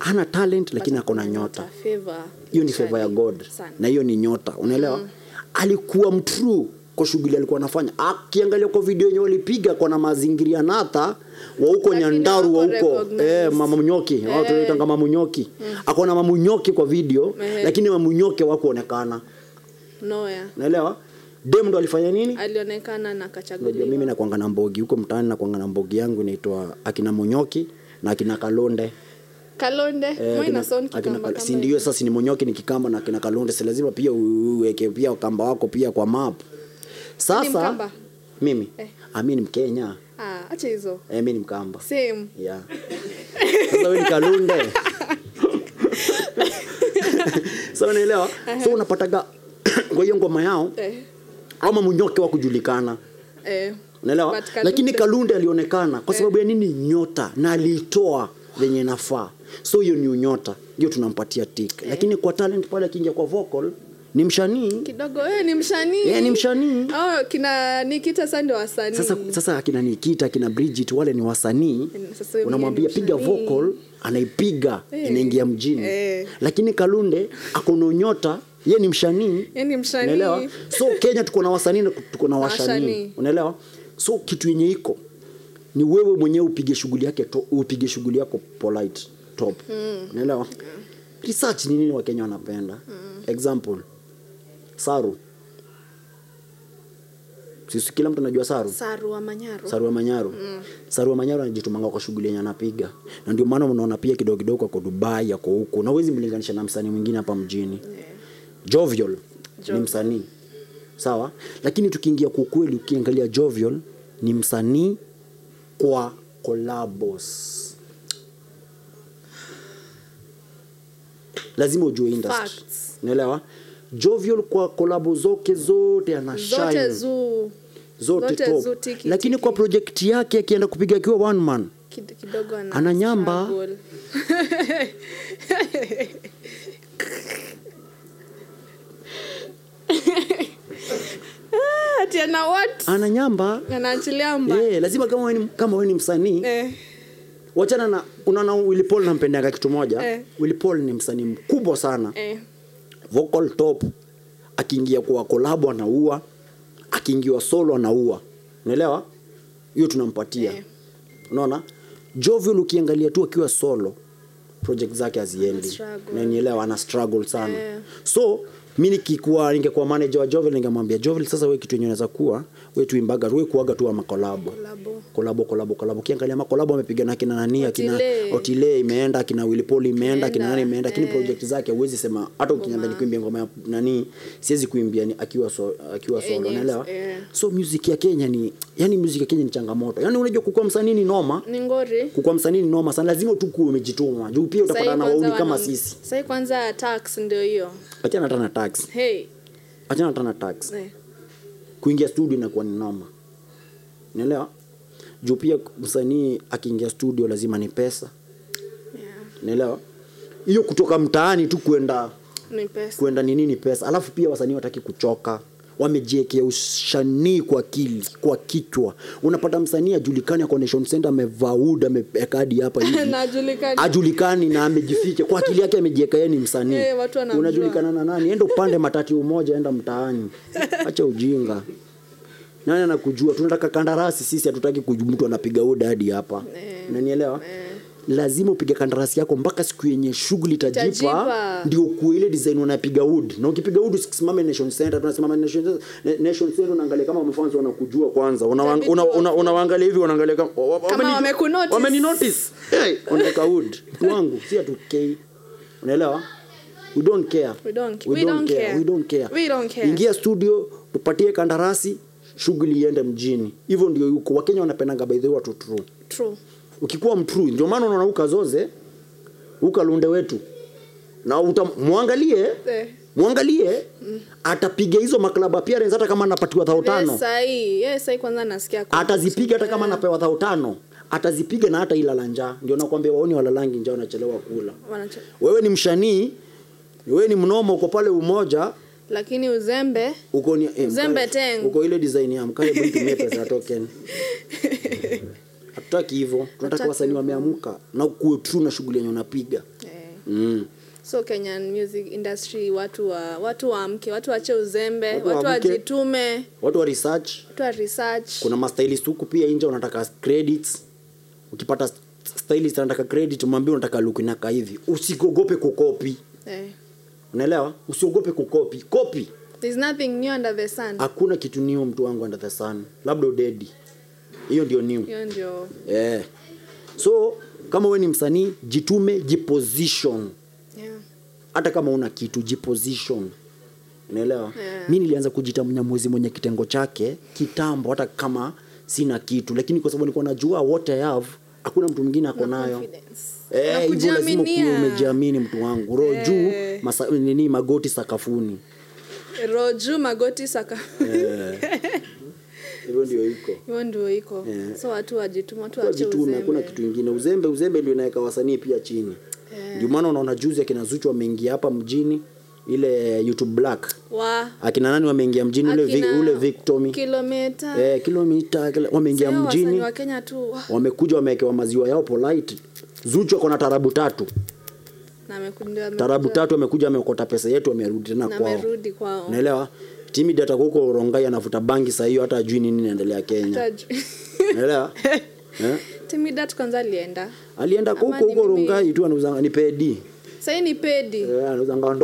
Ana talent lakini ako na nyota. hiyo ni favor ya god. Sana. na hiyo ni nyota unaelewa? Mm. alikuwa mtrue kwa shughuli alikuwa anafanya. Akiangalia kwa video yenye walipiga kwa na mazingira nata wa huko nyandaru wa huko eh, mama munyoki eh. watu wanaitanga mama munyoki ako na mama munyoki kwa video Mehe. lakini mama munyoki wakuonekana noya. Naelewa? Dem ndo alifanya nini? Alionekana na kachaguliwa. mimi nakwanga na mbogi. Huko mtaani nakwanga na mbogi yangu inaitwa akina munyoki na akina kalonde. Kalonde? Eh, akina- akina Kal- si ndio sasa ni monyoki ni kikamba na kina kalonde. Si lazima pia uweke pia kamba wako pia kwa map sasa mimi. Eh. ah, mi ni mkenya. Ah acha hizo. Eh, mimi ni mkamba. Same. Yeah. sasa wewe ni kalunde. So unaelewa? So unapataga kwa hiyo ngoma yao eh. ama munyoke wa kujulikana. Eh. Unaelewa? Lakini kalunde alionekana kwa sababu ya nini? Nyota. Na aliitoa venye nafaa so hiyo ni unyota. Ndio tunampatia tik. Lakini kwa talent pale akiingia kwa vocal ni mshanii. Kidogo eh ni mshanii. Yeah, ni mshanii. Oh kina nikita sande wasanii. Sasa sasa akina nikita akina bridget wale ni wasanii. Unamwambia piga vocal anaipiga Eh. inaingia mjini. Eh. lakini kalunde akona nyota ye ni mshanii. Ye ni msanii. unaelewa? So kenya tuko na wasanii tuko na washanii unaelewa? So kitu yenye iko ni wewe mwenyewe upige shughuli yake to, upige shughuli yako polite top. Unaelewa? Research ni nini wakenya wanapenda? Example saru. Sisi kila mtu anajua saru. Saru wa Manyaru. saru wa manyaru. Mm. saru wa manyaru anajitumanga kwa shughuli yenye anapiga. Na ndio maana unaona pia kidogo kidogo kwa dubai ako huko na huwezi mlinganisha na msanii mwingine hapa mjini. Yeah. jovial. Ni msanii. Sawa? Lakini tukiingia kwa ukweli ukiangalia jovial ni msanii kwa collabos. Lazima ujue industry. Facts. unaelewa jovial kwa kolabo zoke zote ana zote shine zuu zote, Zote top. tiki, lakini tiki. kwa project yake akienda kupiga akiwa one man Kid- kidogo ana Ana nyamba. struggle. Ah, what ana nyamba anaachilia mba yeah, lazima kama wewe ni, kama wewe ni msanii eh, wachana na unaona Willy Paul nampendaga kitu moja Eh. Willy Paul ni msanii mkubwa sana eh. Vocal top akiingia kwa kolabo anaua akiingiwa solo anaua. Unaelewa? Hiyo tunampatia. Eh. unaona? Jovial ukiangalia tu akiwa solo project zake haziendi. Nanielewa ana struggle sana. Yeah. so mi nikikuwa ningekuwa manager wa jovial ningemwambia jovial sasa we kitu yenye unaweza kuwa we tuimbaga we kuaga tu makolabo. Kolabo. kolabo kolabo kolabo. Ukiangalia makolabo amepiga na kina nani akina Otile. imeenda akina wilipol imeenda akina nani imeenda lakini eh. project zake huwezi sema. Hata ukiniambia nikuimbia ngoma ya nani siwezi kuimbia ni akiwa so, akiwa solo Yenye, unaelewa? eh. so music ya Kenya ni yani music ya Kenya ni changamoto. Yani unajua kukua msanii ni noma. Ni ngori. Kukua msanii ni noma sana. Lazima tu kuwe umejituma. Juu pia utapata na wauni kama sisi. Sasa kwanza tax ndio hiyo. Achana hata na tax. Hey. Achana hata na tax. Eh. Kuingia studio inakuwa ni noma naelewa juu pia msanii akiingia studio lazima ni pesa. Yeah. naelewa hiyo kutoka mtaani tu kwenda kwenda ni nini pesa. Alafu pia wasanii wataki kuchoka wamejiekea ushanii kwa akili kwa kichwa. Unapata msanii ajulikani ako nation center amevaa ud ameweka hadi hapa hivi. Ajulikani. Na amejificha. Kwa akili yake amejieka yeye ni msanii. Hey, unajulikana na nani? Enda upande matati umoja enda mtaani. Acha ujinga. Nani anakujua? Tunataka kandarasi sisi hatutaki mtu anapiga uda hadi hapa. Hey. unanielewa lazima upige kandarasi yako mpaka siku yenye shughuli itajipa ndio kuwe ile design unapiga wood. Na ukipiga wood usisimame nation center tunasimama nation center nation center unaangalia kama wamefans wanakujua kwanza. Unawaangalia una, una, unawaangalia hivi unaangalia kama wamekunotice. wameni notice. Hey, unaweka wood. Wangu si atukei unaelewa? We don't care. We don't- we we don't don't care. care. we don't care. We don't care. ingia studio tupatie kandarasi shughuli iende mjini. Hivyo ndio yuko. Wakenya wanapendanga by the way watu true. True. Ukikuwa mtruu ndio maana unaona ukazoze ukalunde wetu na utamwangalie mwangalie Eh. atapiga hizo maklabu appearance hata kama anapatiwa thao tano Yes, sahi. Yes, sahi kwanza nasikia kwa- atazipiga hata kama anapewa thao tano atazipiga na hata ila lanja. ndio nakwambia waoni walalangi njaa wanachelewa kula Wanacho- wewe ni mshanii wewe ni mnoma uko pale umoja lakini uzembe uko ni eh, Uzembe mkae- teng. uko ile design ya mkae hebu tumie pesa token hatutaki hivyo. Tunataka wasanii wameamka na kuwe true na shughuli yenye unapiga. Eh. mm. so kenyan music industry watu wa watu waamke watu wache uzembe Watu watu, wajitume. Watu wa research. Watu wa research. Kuna mastylist huku pia nje wanataka credits. Ukipata stylist anataka credit mwambie unataka look inaka hivi. Usigogope kukopi eh. unaelewa? Usiogope kukopi kopi there's nothing new under the sun. Hakuna kitu new mtu wangu under the sun. Labda udedi hiyo ndio new. Hiyo ndio. Yeah. so kama we ni msanii jitume jiposition. Yeah. hata kama una kitu jiposition. Unaelewa? Yeah. mi nilianza kujitamnya mwezi mwenye kitengo chake kitambo hata kama sina kitu. Lakini kwa sababu nilikuwa najua what I have hakuna mtu mwingine ako nayo. Eh, lazima kuwa umejiamini mtu wangu. Roho juu Eh. masa, nini magoti sakafuni. Roju magoti saka hivyo ndio iko. Hivyo ndio iko. Yeah. so watu wajituma tu wache uzembe hakuna kitu ingine. Uzembe uzembe ndio inaweka wasanii pia chini. Yeah. ndio maana unaona juzi akina Zuchu wameingia hapa mjini ile YouTube Black. Wa. Akina nani wameingia mjini? Ule, vi, akina ule Victomy kilomita. Eh, kilomita wameingia mjini. wa Kenya tu. Wa- wamekuja wamewekewa maziwa yao polite. Zuchu ako na tarabu tatu. Na amekuja tarabu tatu amekuja ameokota pesa yetu amerudi tena na kwao. amerudi kwao. Unaelewa timi data huko rongai anavuta bangi saa hiyo hata ajui nini inaendelea kenya. Unaelewa eh? timidat kwanza alienda. Alienda huko huko rongai tu anauzanga ni pedi. Sahii ni pedi. Eh, anauzanga wa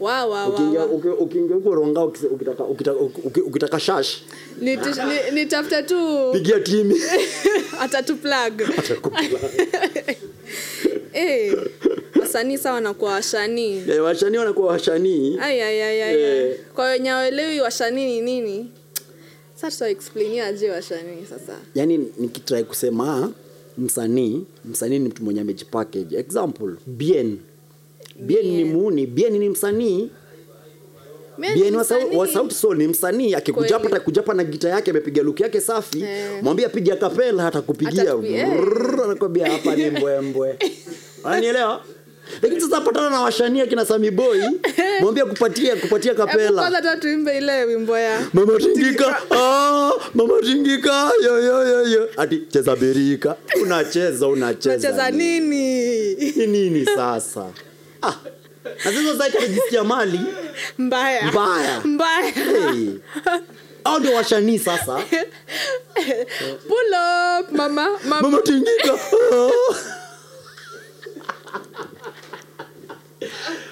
wow, wa ukiingia wow, uki- ukiingia huko ronga ukitaka ukitaka uki- ukitaka shash. Niti- ni- nitafute tu. Pigia timi atatu plug Eh, wasanii sawa wanakuwa washanii Eh, washanii wanakuwa washanii. Eh. kwa wenye awelewi washanii ni nini? Sa tutaexplainia washanii sasa? Yaani nikitrai kusema msanii msanii ni mtu mwenye amejipackage. Example bien. Bien ni muuni. Bien ni msanii. Wa msanii. Sauti Sol ni msanii. Akikujapa atakujapa na gita yake amepiga luki yake safi. Yeah. mwambie piga kapela atakupigia Atakupi- eh. Anakwambia hapa ni mbwembwe. Ananielewa lakini sasa patana na washania akina Sami Boy mwambie kupatia kupatia kapela. kwanza hata tuimbe ile wimbo ya mama tingika ah, mama tingika yo yo yo yo. Ati cheza birika. Unacheza unacheza. Unacheza nini? nini sasa? Ah na sasa sasa kujisikia mali. Mbaya. Mbaya. mbaya. Hey. au ndio washanii sasa. Pull up mama mama. Mama tingika ah.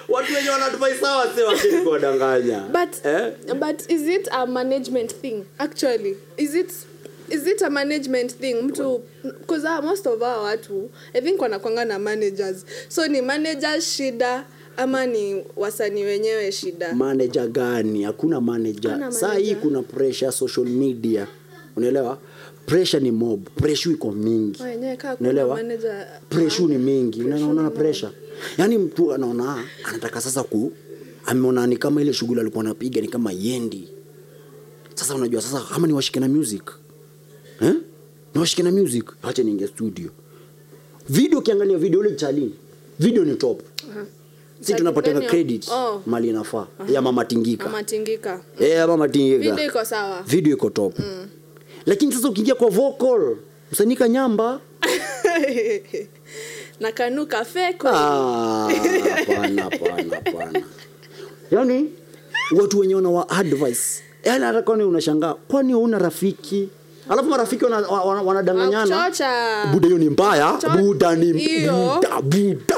Watu wenye wanatufai sawa se wacheni kuwadanganya. But eh? but is it a management thing? Actually is it is it a management thing? Mtu because most of our watu i think wanakwanga na managers. So ni managers shida ama ni wasanii wenyewe shida? Manager gani? Hakuna manager. Saa hii kuna pressure social media. Unaelewa pressure ni mob. Pressure iko mingi. Unaelewa? pressure ni mingi. Unaona na pressure? yaani mtu anaona anataka sasa ku ameona ni kama ile shughuli alikuwa anapiga ni kama yendi. Sasa unajua sasa kama ni washike na music eh? ni washike na music acha niingie studio. Video ukiangalia video ile chali video ni top. Uh-huh si gani? credit Oh. mali inafaa. Ya mama tingika. Mama tingika. Eh, mama tingika. Video iko sawa. Video iko top lakini sasa ukiingia kwa vocal msanika nyamba. Na kanuka feko. Ah, yaani watu wenye wana wa advice. Yani hata kwani unashangaa kwani una rafiki? Alafu marafiki wana- wana- wanadanganyana. Buda hiyo ni mbaya buda ni buda buda.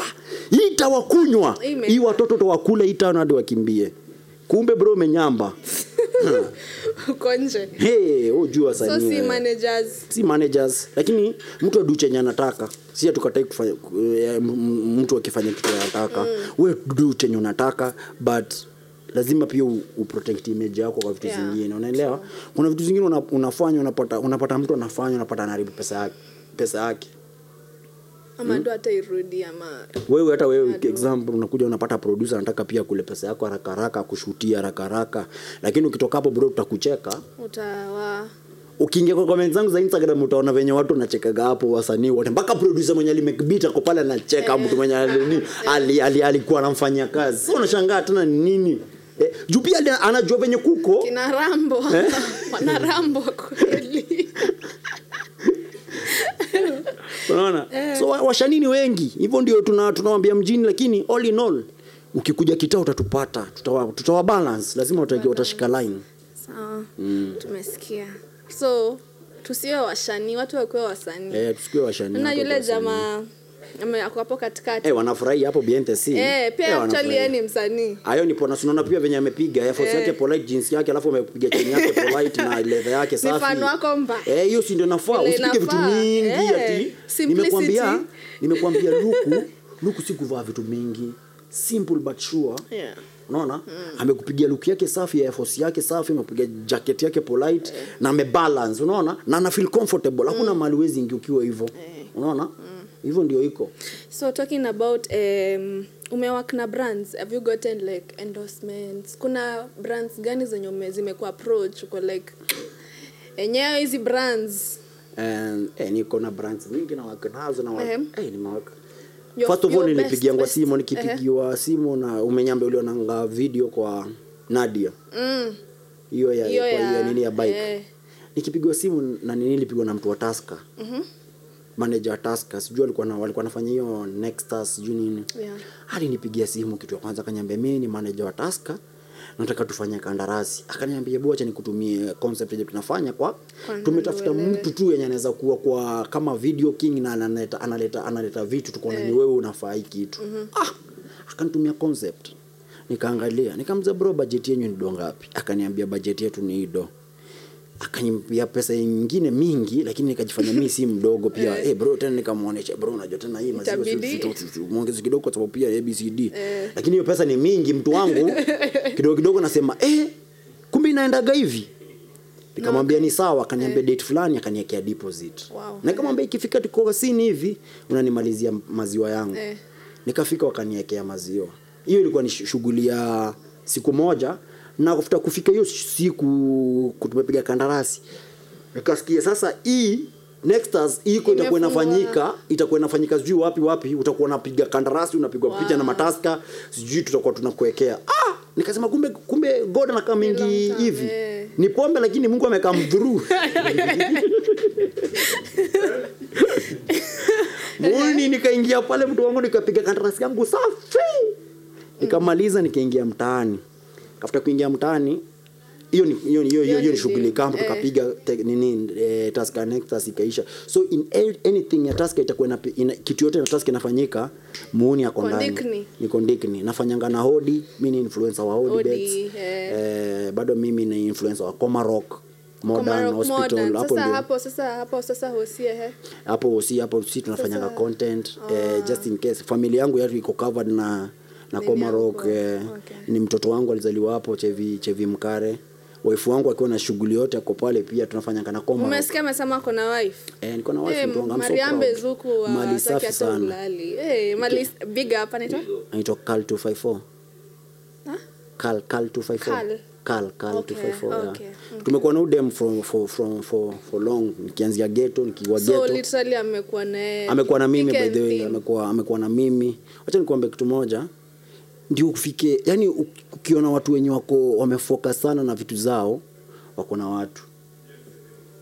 Hii tawakunywa hii watoto tawakule hii tano hadi wakimbie. Kumbe bro umenyamba uko nje. Hey, ujua so si managers. Si managers. Lakini mtu adu chenye anataka si hatukatai kufanya eh, mtu akifanya kitu anataka. Mm. we du chenye unataka but lazima pia uprotect image yako kwa vitu Yeah. zingine unaelewa? Kuna vitu zingine una, unafanya unapata unapata mtu anafanya unapata anaharibu pesa yake pesa yake ama ndo hata irudi ama wewe hata wewe example unakuja unapata producer anataka pia kule pesa yako haraka haraka kushutia haraka haraka. Lakini ukitoka hapo bro tutakucheka utawa. Ukiingia kwa comment zangu za instagram utaona venye watu wanachekaga hapo wasanii wote. Mpaka producer mwenye alimekbit ako pale anacheka mtu mwenye alini- ali, ali, alikuwa anamfanyia kazi. So unashangaa tena ni nini? Eh, juu pia anajua venye kuko. Kina rambo. Wana rambo kweli unaona? So wa- washanini wengi. Hivyo ndio tuna- tunawambia mjini lakini all in all ukikuja kitaa utatupata. Tutawa, tutawa balance. Lazima utaki- utashika line. Sawa. Tumesikia. So tusiwe washanii watu wakuwe wasanii. Eh, na yule jamaa ako hapo katikati. Eh, wanafurahi hapo BNTC eh, pia Eh, actually yeye ni msanii. Hayo ni pona sunaona pia venye amepiga. Effort Eh. yake polite jeans yake alafu amepiga chini yake polite na leather yake safi. mfano wako mba. eh hiyo si ndio nafaa? Usipige vitu mingi Eh. ati. nimekuambia nimekuambia luku luku si kuvaa vitu mingi. Simple but sure. Yeah. unaona? Amekupigia look yake safi ya force yake safi amekupigia jacket yake polite na amebalance unaona? Na ana feel comfortable. Hakuna mahali wezi ingi ukiwa hivyo. Unaona hivyo ndio iko. So talking about um, umework na brands have you gotten like endorsements? Kuna brands gani zenye zimekuwa approach uko like enyewe hizi brands? And, eh, niko na brands mingi na waka nazo na eh, nimewaka first of all nilipigiangwa simu nikipigiwa simu na umenyambe ulionanga video kwa Nadia. Mm. hiyo ya, Hiyo ya- nini ya bike. eh. nikipigwa simu na nini nilipigwa na mtu wa Tusker manager Tusker sijui alikuwa na walikuwa nafanya hiyo Nextas sijui nini. Yeah. alinipigia simu kitu ya kwanza akaniambia mimi ni manager wa Tusker nataka tufanye kandarasi. Akaniambia bwana nikutumie concept yenye tunafanya kwa tumetafuta mtu tu yenye anaweza kuwa kwa kama video king na analeta analeta, analeta vitu tukaona ni wewe unafaa hii kitu ah akanitumia concept. Nikaangalia nikamza bro budget yenu ni do ngapi? Akaniambia budget yetu ni hii do pesa nyingine mingi lakini nikajifanya mimi si mdogo pia. Eh. Bro tena nikamuonesha bro unajua tena hii maziwa muongeze kidogo kwa sababu pia ABCD lakini hiyo pesa ni mingi mtu wangu kidogo kidogo nasema eh kumbe inaendaga hivi. Nikamwambia ni sawa. Akaniambia date fulani akaniwekea deposit. Wow. na nikamwambia ikifika tuko sini hivi unanimalizia maziwa yangu. Eh. nikafika wakaniwekea maziwa. Hiyo ilikuwa ni shu- shughuli ya siku moja na kufuta kufika hiyo siku tumepiga kandarasi. Nikasikia sasa hii Nextas hii iko itakuwa inafanyika itakuwa inafanyika sijui wapi wapi utakuwa unapiga kandarasi unapigwa Wow. picha na mataska sijui tutakuwa tunakuwekea. Ah! Nikasema kumbe kumbe god na Ni mingi long time, hivi. eh. ni pombe lakini mungu amekaa mdhuru muni nikaingia pale mtu wangu nikapiga kandarasi yangu safi. Nikamaliza nikaingia mtaani kafuta kuingia mtaani hiyo ni hiyo hiyo hiyo hiyo ni ni shughuli kama Eh. tukapiga nini eh, task Nexus ikaisha. So in anything ya task itakuwa na ina, kitu yote na task inafanyika muuni ako ndani. Ndikni. niko ndikni nafanyanga na hodi mi ni influencer wa hodi, Hodi, bets eh. eh, bado mimi ni influencer wa Comarock Modern Hospital. Hapo ndio. hapo sasa hapo sasa hosia he hapo hosia hapo sisi tunafanyanga content content eh, just in case. Familia yangu yetu iko covered na na Komarok eh, Okay. ni mtoto wangu alizaliwa hapo Chevi Chevi Mkare wife wangu akiwa na shughuli yote ako pale pia tunafanya kana koma. umesikia amesema kuna wife eh, niko na wife Eh, mtu wangu I'm so Mariambe proud. Zuku wa mali safi sana. Eh, mali big up anaitwa? anaitwa Cal 254 Ha? Cal Cal 254 Cal. Cal Cal Okay, 254 yeah. okay, okay. tumekuwa na udem from for from for for long nikianzia ghetto nikiwa So ghetto literally amekuwa na amekuwa na mimi by the way amekuwa amekuwa na mimi Acha nikuambia kitu moja ndio ufike yani ukiona watu wenye wako wamefocus sana na vitu zao wako na watu.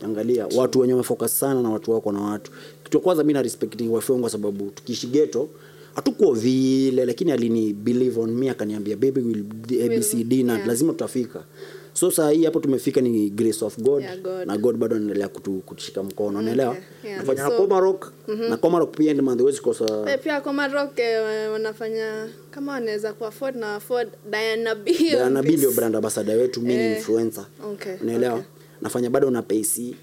Angalia watu wenye wamefocus sana na watu wako na watu. Kitu kwanza mimi na wife wangu kwa sababu tukiishi ghetto hatukuwa vile lakini alini believe on me akaniambia baby will abcd na lazima tutafika so saa hii hapo tumefika ni grace of god, Yeah, God. na god bado anaendelea kutu, kutushika mkono unaelewa? Yeah. nafanya na So- comarock na comarok pia month huwezi kosa. Eh, pia comarok eh, wanafanya kama wanaweza kuafford na afford Diana B. Diana B ndio brand ambassador wetu mimi ni Eh, influencer. okay, unaelewa? okay. nafanya bado na pc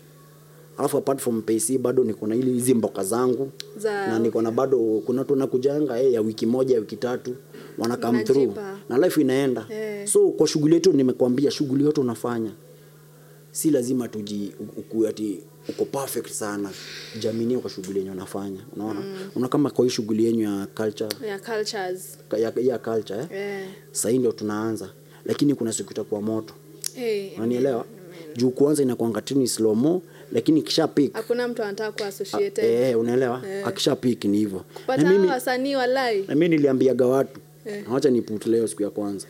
alafu apart from pc bado niko na ili hizi mboka zangu. Za- na niko na bado kuna tunakujanga eh, ya wiki moja ya wiki tatu wana come through na life inaenda. Yeah. so kwa shughuli yetu nimekwambia shughuli yote unafanya. Si lazima tuji ati uko perfect sana. Jaminie kwa shughuli yenye unafanya. Unaona? Mm. una kama kwa hii shughuli yenyu ya culture. Ya cultures. ya, ya culture eh? yeah. Sasa hii ndio tunaanza. Lakini kuna siku itakuwa moto. Hey, unanielewa? juu kuanza inakuanga tini slow mo lakini kisha pick hakuna mtu anataka ku associate eh, unaelewa? Akisha pick ni hivyo. Kupata na mimi wasanii walai. na mimi niliambiaga watu eh. wacha niput leo siku ya kwanza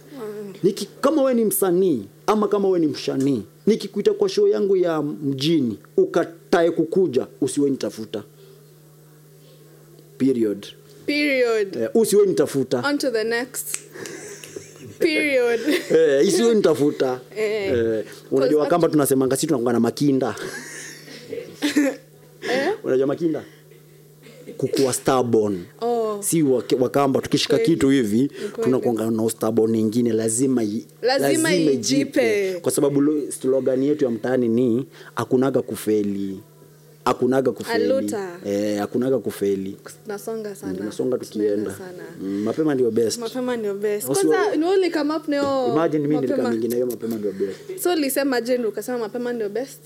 Niki, kama we ni msanii ama kama we ni mshanii nikikuita kwa show yangu ya mjini ukatae kukuja usiwe nitafuta period Period. eh, usiwe nitafuta On to the next. Period. eh, isiwe nitafuta Eh. eh, unajua kama tunasemanga sisi tunakuwa na makinda unajua makinda kukuwa stubborn Oh. Si wakamba tukishika kitu hivi tunakuanga na stubborn ingine lazima lazima, Lazima ijipe. kwa sababu lo- slogan yetu ya mtaani ni akunaga kufeli akunaga kufeli eh, akunaga kufeli Nasonga sana. tunasonga tukienda sana. mm, mapema ndio best Mapema ndio best. Kwanza ni wewe ulikama up nayo. imagine mimi nilika hiyo mapema ndio best So ulisema je ukasema mapema ndio best?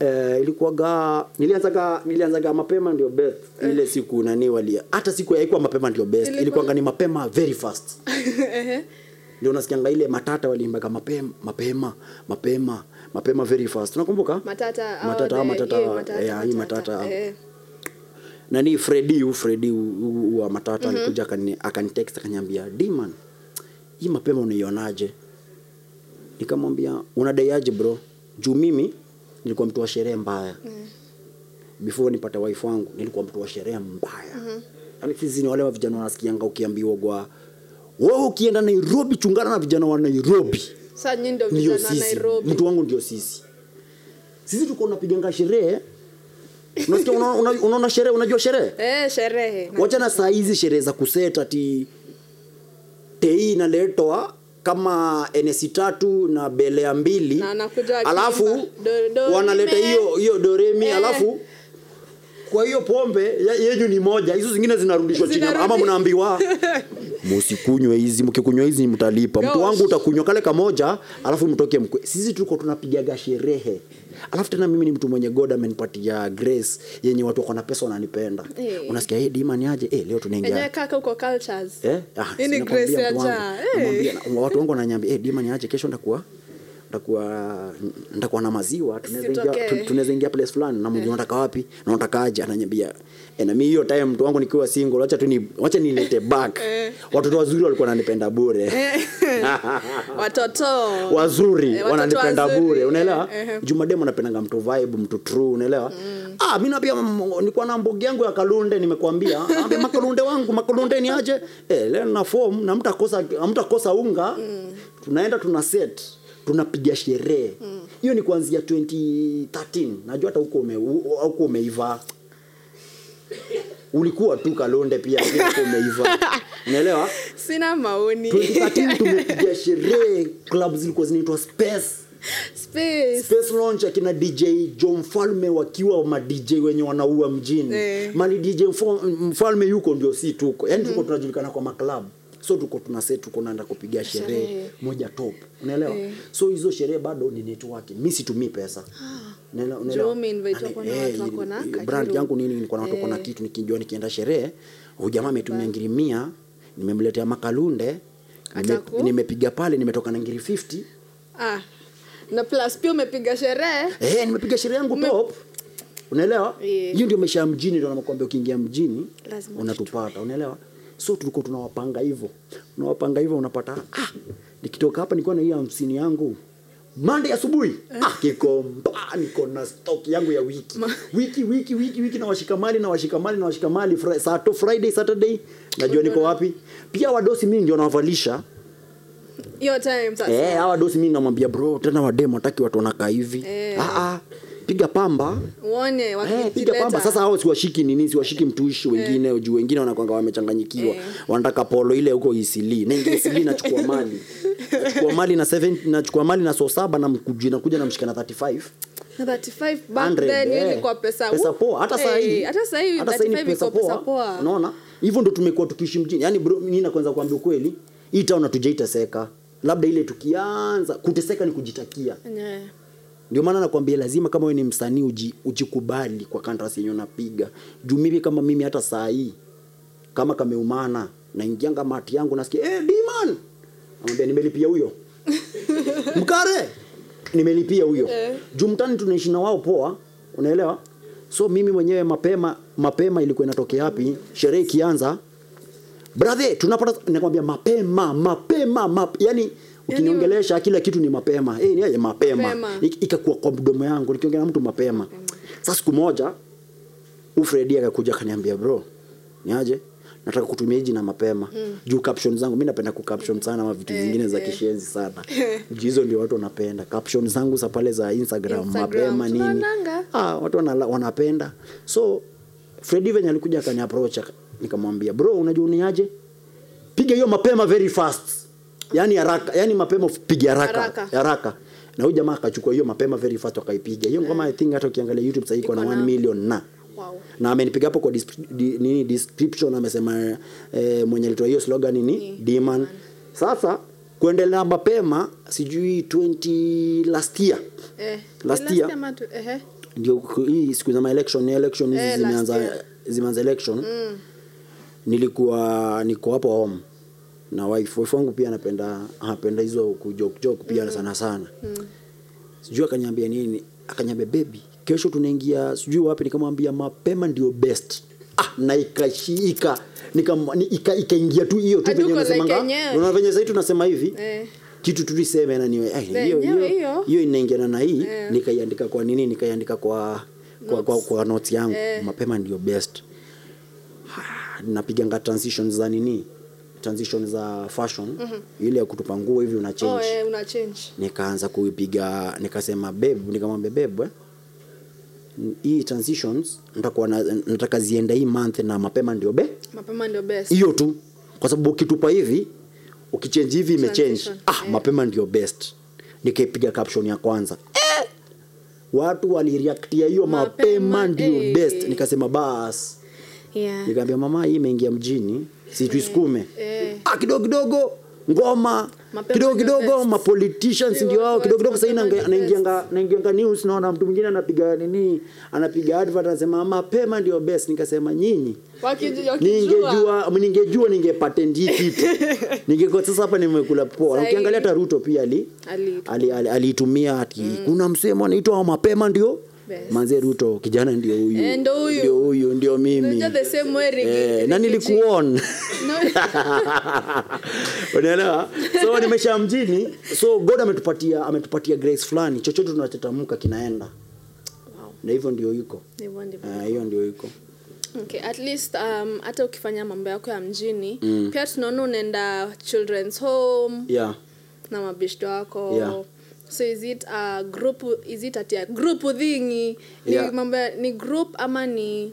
Eh, ilikuwaga nilianzaga nilianzaga mapema ndio best. Ile siku nani walia. Hata siku haikuwa mapema ndio best. Ilikuwa- ilikuwaga ni mapema very fast. Ndio unasikianga ile matata waliimbaga mapema mapema mapema mapema very fast. Unakumbuka? Matata au matata au the- matata yeah, matata, eh, hii matata. matata. Eh. nani fredi u fredi wa matata mm-hmm. alikuja akani akanitext akaniambia Diman hii mapema unaionaje? Nikamwambia unadaiaje bro? Juu mimi nilikuwa mtu wa sherehe mbaya. Before nipate wife wangu nilikuwa mtu wa sherehe mbaya. Mm sisi ni wale wa vijana wanasikianga ukiambiwa kwa wewe ukienda Nairobi chungana na vijana wa Nairobi. Sasa nyinyi ndio vijana wa Nairobi. mtu wangu ndio sisi. Sisi tuko unapiganga sherehe. Unasikia unaona una, unaona sherehe unajua sherehe? Eh, sherehe. Na- wachana saa hizi sherehe za kuseta ti tei inaletwa kama enesi tatu na belea mbili. Na alafu do- do- wanaleta hiyo hiyo doremi Eh. alafu kwa hiyo pombe yenyu ni moja hizo zingine zinarudishwa chini ama mnaambiwa? Musikunywe hizi mkikunywa hizi mtalipa. Mtu wangu utakunywa kale kamoja alafu mtoke mkwe. Sisi tuko tunapigaga sherehe. Alafu tena mimi ni mtu mwenye god amenipatia grace yenye watu wako na pesa wananipenda. Eh. unasikia hey, dima ni aje? Eh, leo tunaingia. Enyewe kaka huko cultures. Eh? Ah, ni grace ya ja. Eh. Watu wangu wananiambia eh, dima aje? Kesho ndakuwa ndakuwa ndakuwa na maziwa tunaweza ingia tunaweza ingia place fulani na mjua unataka wapi na unataka aje ananiambia e, na mimi hiyo time mtu wangu nikiwa single acha tu ni acha nilete back. Watoto wazuri walikuwa wananipenda bure. Watoto. wazuri Eh, wananipenda bure unaelewa? Eh, eh. anapendanga mtu vibe mtu true unaelewa? Ah mimi na pia mm, nilikuwa na mbogi yangu ya kalunde nimekwambia ambe makalunde wangu makalunde ni aje? Eh leo na form na mtakosa mtakosa unga. Tunaenda tuna set tunapiga sherehe. Hiyo ni kuanzia 2013 najua hata huko ume, huko umeiva. Ulikuwa tu kalonde pia huko umeiva. Unaelewa Sina maoni. 2013 tumepiga sherehe. Club zilikuwa zinaitwa space. Space. space launch akina dj jo mfalme wakiwa madj wenye wanaua mjini. Eh. mali dj mfalme yuko ndio si tuko. Yani tuko tunajulikana kwa maklab so tuko tunase tuko naenda kupiga sherehe moja top unaelewa e. so hizo sherehe bado ni networking mi situmii pesa wako na eh, kakiru. brand yangu nini niko na watu na Eh. kitu nikijua nikienda sherehe huyu jamaa ametumia ngiri mia nimemletea makalunde nime- nimepiga pale nimetoka na ngiri 50 Ah. Na plus pia umepiga sherehe. Eh, nimepiga sherehe yangu Ume- top. Unaelewa? Yeah. Ndio maisha ya mjini ndio nakwambia ukiingia mjini Lazima unatupata, unaelewa? So tulikuwa tunawapanga hivyo. Unawapanga hivyo unapata ah, nikitoka hapa nilikuwa na hii hamsini yangu. Monday asubuhi ah, kikomba niko na stock yangu ya wiki. wiki wiki wiki wiki na washikamali na washikamali na washikamali Fri- Sato Friday Saturday najua niko wapi. Pia wadosi mingi ndio hiyo time sasa Eh, hawa dosi mi namwambia bro tena wademo wataki watu wanakaa hivi. Eh. ah, ah, piga pamba. Uone Eh, piga pamba. Sasa hao siwashiki nini siwashiki mtuishi wengine juu wengine wanakwanga wamechanganyikiwa. Eh. wanataka polo ile huko isili. Naingia isili nachukua mali. Nachukua mali na 7 nachukua mali na so saba na mkuji nakuja namshika na 35 Na 35 back 100, then hiyo eh. ilikuwa pesa pesa poa. Hata saa hii. eh, hata saa hii hata saa hii ni 35 iko pesa poa. poa. Unaona? Hivyo ndo tumekuwa tukiishi mjini. Yani bro mimi nakwanza kuambia ukweli hii town hatujaiteseka. Labda ile tukianza kuteseka ni kujitakia. Yeah. ndio maana nakwambia lazima kama wewe ni msanii uji, ujikubali kwa kantrasi yenye unapiga. Juu mimi kama mimi hata saa hii kama kameumana naingianga mati yangu nasikia hey, diman namwambia nimelipia huyo. Mkare! Nimelipia huyo. Yeah. juu mtani tunaishi na wao poa unaelewa? So mimi mwenyewe mapema mapema ilikuwa inatokea hapi sherehe ikianza brother tunapata nakwambia mapema mapema map, yani ukiniongelesha kila kitu ni mapema. Eh ni mapema, Mapema. Ikakuwa kwa mdomo yangu nikiongea na mtu mapema. Sasa siku moja ufredi akakuja akaniambia bro niaje nataka kutumia jina mapema. Mm. juu caption zangu mi napenda kucaption sana ama vitu Eh, za eh. kishenzi sana. Juu hizo ndio watu wanapenda. Caption zangu za pale za instagram, Instagram, mapema nini. ah, watu wanala, wanapenda. So fredi venye alikuja akaniapproach aka- nikamwambia bro unajua uniaje? Piga hiyo mapema very fast. Yani haraka yani mapema piga haraka Haraka. na huyu jamaa akachukua hiyo mapema very fast akaipiga hiyo ngoma i think hata ukiangalia youtube sasa iko na 1 million na. Wow. na amenipiga hapo kwa dis- di, nini description amesema eh, mwenye alitoa hiyo slogan ni Ni demon. Sasa kuendelea mapema sijui 20 last year. Eh, Last year. ndio hii siku za election election hizi Eh, last zimeanza year. zimeanza election. Mm. Nilikuwa niko hapo home. Na wife wife wangu pia anapenda anapenda hizo kujoke joke pia sana sana. Sijui akanyambia nini akanyambia baby kesho tunaingia sijui wapi. Nikamwambia mapema ndio best. Ah na ikashika. Ikaingia ika- tu hiyo tu venye unasemanga unaona venye sasa tunasema hivi? Eh. kitu tuliseme na niwe hiyo hiyo inaingiana na hii. Yeah. nikaiandika kwa nini? Nikaiandika kwa kwa, kwa, kwa notes yangu. Yeah. mapema ndio best napiganga transition za nini? Transition za fashion. Ile ya kutupa nguo hivi una change. Oh, eh, una change. Nikaanza kuipiga nikasema babe nikamwambia babe eh, hii transitions nitakuwa na, nataka zienda hii month na mapema ndio be. Mapema ndio best. Hiyo tu. Kwa sababu ukitupa hivi ukichange hivi imechange ah, yeah. mapema ndio best. Nikaipiga caption ya kwanza. Eh! watu walireactia hiyo mapema, Mapema, ndio hey. best. Nikasema bas yeah. nikaambia mama hii imeingia mjini si tuisukume yeah. ah, kidogo kidogo ngoma kidogo kidogo ma ndio wao kidogo kidogo sasa anaingianga anaingianga news naona mtu mwingine anapiga nini anapiga advert anasema mapema ndio best. Nikasema nyinyi ningejua ningejua ningepatent hii kitu. Ningekuwa sasa hapa nimekula poa. Ukiangalia hata Ruto pia ali Ali- ali- ali- aliitumia ati kuna msemo anaitwa mapema ndio Best. manze Ruto kijana ndio huyu. Eh, ndio huyu. ndio mimi. Eh, na nilikuona unaelewa? So nimesha mjini. So god ametupatia ametupatia grace fulani. Chochote tunachotamka kinaenda. Wow. na hivyo ndio yuko. Ndivyo. Eh, hiyo ndio yuko. Okay at least um, hata ukifanya mambo yako ya mjini mm. pia tunaona unaenda children's home yeah. na mabishto wako. Yeah. So is it a group is it at a group thingi ni Yeah. mambo ni group ama ni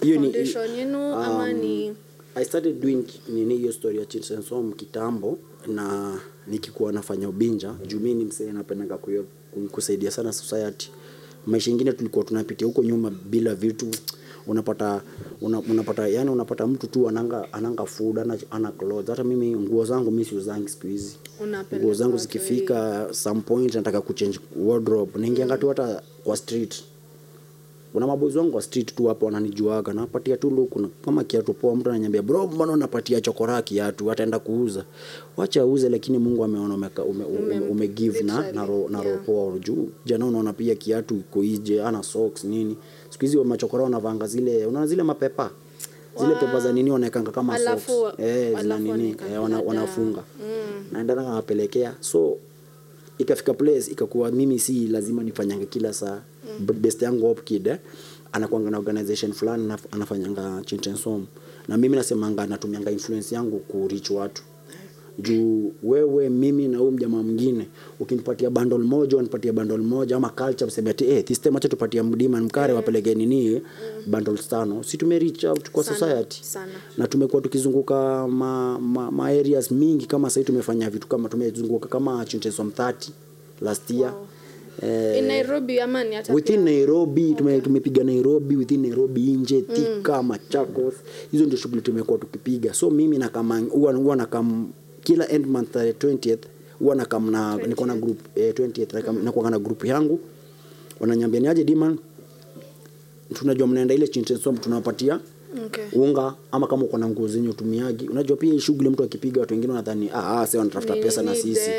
foundation yenu ama um, ni I started doing nini hiyo story ya children's home kitambo na nikikuwa nafanya ubinja. Juu mimi ni msee napendaga kusaidia sana society. Maisha ingine tulikuwa tunapitia huko nyuma bila vitu unapata una, unapata yani unapata mtu tu ananga ananga food ana, ana clothes. Hata mimi nguo zangu mimi siuzangi siku hizi. Nguo zangu zikifika some point nataka kuchange wardrobe. Naingianga tu hata kwa street. Kuna mabozi wangu wa street tu hapo wananijuaga napatia tu luku na- kama kiatu poa mtu ananiambia bro mbona unapatia chokora kiatu? Ataenda kuuza. Wacha auze lakini mungu ameona ume, ume, ume, ume give na, na, ro, na Yeah. roho poa juu jana unaona pia kiatu iko ije ana socks nini siku hizi machokora wanavanga zile unaona zile mapepa? Zile pepa za nini wanaekanga kama socks. Eh, zina nini? Eh, wana, wanafunga. naenda nawapelekea. So ikafika place ikakuwa mimi si lazima nifanyange kila saa. Mm. best yangu Hopkid eh, anakuanga na organization fulani anafanyanga children's home na mimi nasemanga natumianga influence yangu ku reach watu juu wewe mimi na huyu mjamaa mwingine ukinipatia bundle moja unipatia bundle moja ama culture mseme ati eh this time acha tupatie mdima mkare wapeleke nini bundles tano. Si tume reach out kwa Sana, society? sana. na tumekuwa tukizunguka ma, ma, ma areas mingi kama sasa tumefanya vitu kama tumezunguka kama Chinteswam 30 last year. Wow. eh, in nairobi ama ni hata within nairobi tume, tumepiga nairobi within nairobi nje thika machakos. Hizo ndio shughuli tumekuwa tukipiga. So mimi nakama huwa na nakam kila end month tarehe 20th huwa nakam na niko na group eh, 20th nakam- nakuwa na group yangu. Wananiambia ni aje diman tunajua mnaenda ile chintesom tunawapatia okay. unga ama kama uko na nguo zenye utumiagi. Unajua pia shughuli mtu akipiga watu wengine wanadhani ah, ah sasa wanatafuta pesa na sisi.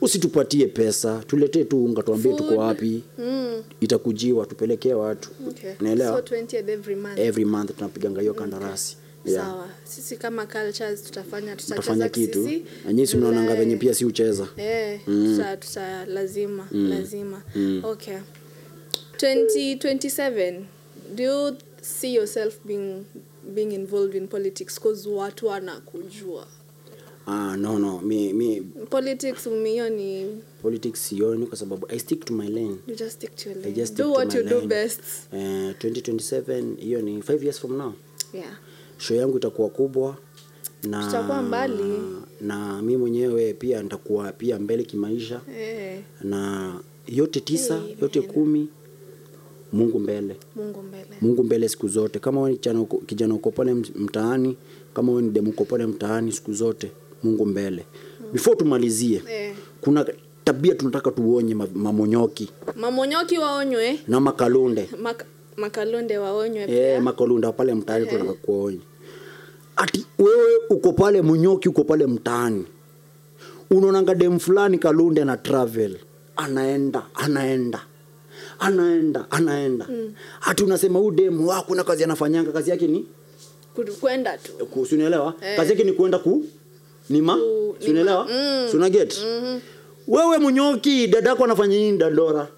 usitupatie pesa tuletee tu unga tuambie tuko wapi. Mm. itakujiwa tupelekee watu. Okay. naelewa So 20th every month. every month tunapiganga hiyo kandarasi yeah. Sawa. Sisi kama cultures tutafanya tutafanya tutacheza kitu nyinyi si mnaonanga venye pia si ucheza Eh, tuta, tuta lazima lazima. Okay. 2027 do you see yourself being being involved in politics cause watu wanakujua. ah, no no mi, mi Politics umio ni politics sioni kwa sababu i stick to my lane you just stick to your I lane. just Do what you do best. Eh, 2027 hiyo ni 5 years from now Yeah. Show yangu itakuwa kubwa na Tutakuwa mbali. na mi mwenyewe pia nitakuwa pia mbele kimaisha. Eh, na yote tisa Hey, yote kumi mungu mbele. Mungu mbele. mungu mbele siku zote. Kama wewe ni kijana uko- pale mtaani kama wewe ni demu uko pale mtaani siku zote mungu mbele. Before tumalizie Eh. kuna tabia tunataka tuonye mamonyoki. Mamonyoki waonywe. na makalunde Mak makalunde waonywe eh, pia. makalunda pale mtaani tunataka kuonya ati wewe uko pale mnyoki uko pale mtaani. Unaonanga dem fulani kalunde ana travel. Anaenda anaenda. Anaenda anaenda. Hati unasema huu dem wakuna kazi anafanyanga kazi yake ni? Kwenda tu. sinaelewa Eh. kazi yake ni kwenda ku nima Ku- si unaelewa? nima. mm-hmm. wewe mnyoki dadako anafanya nini dandora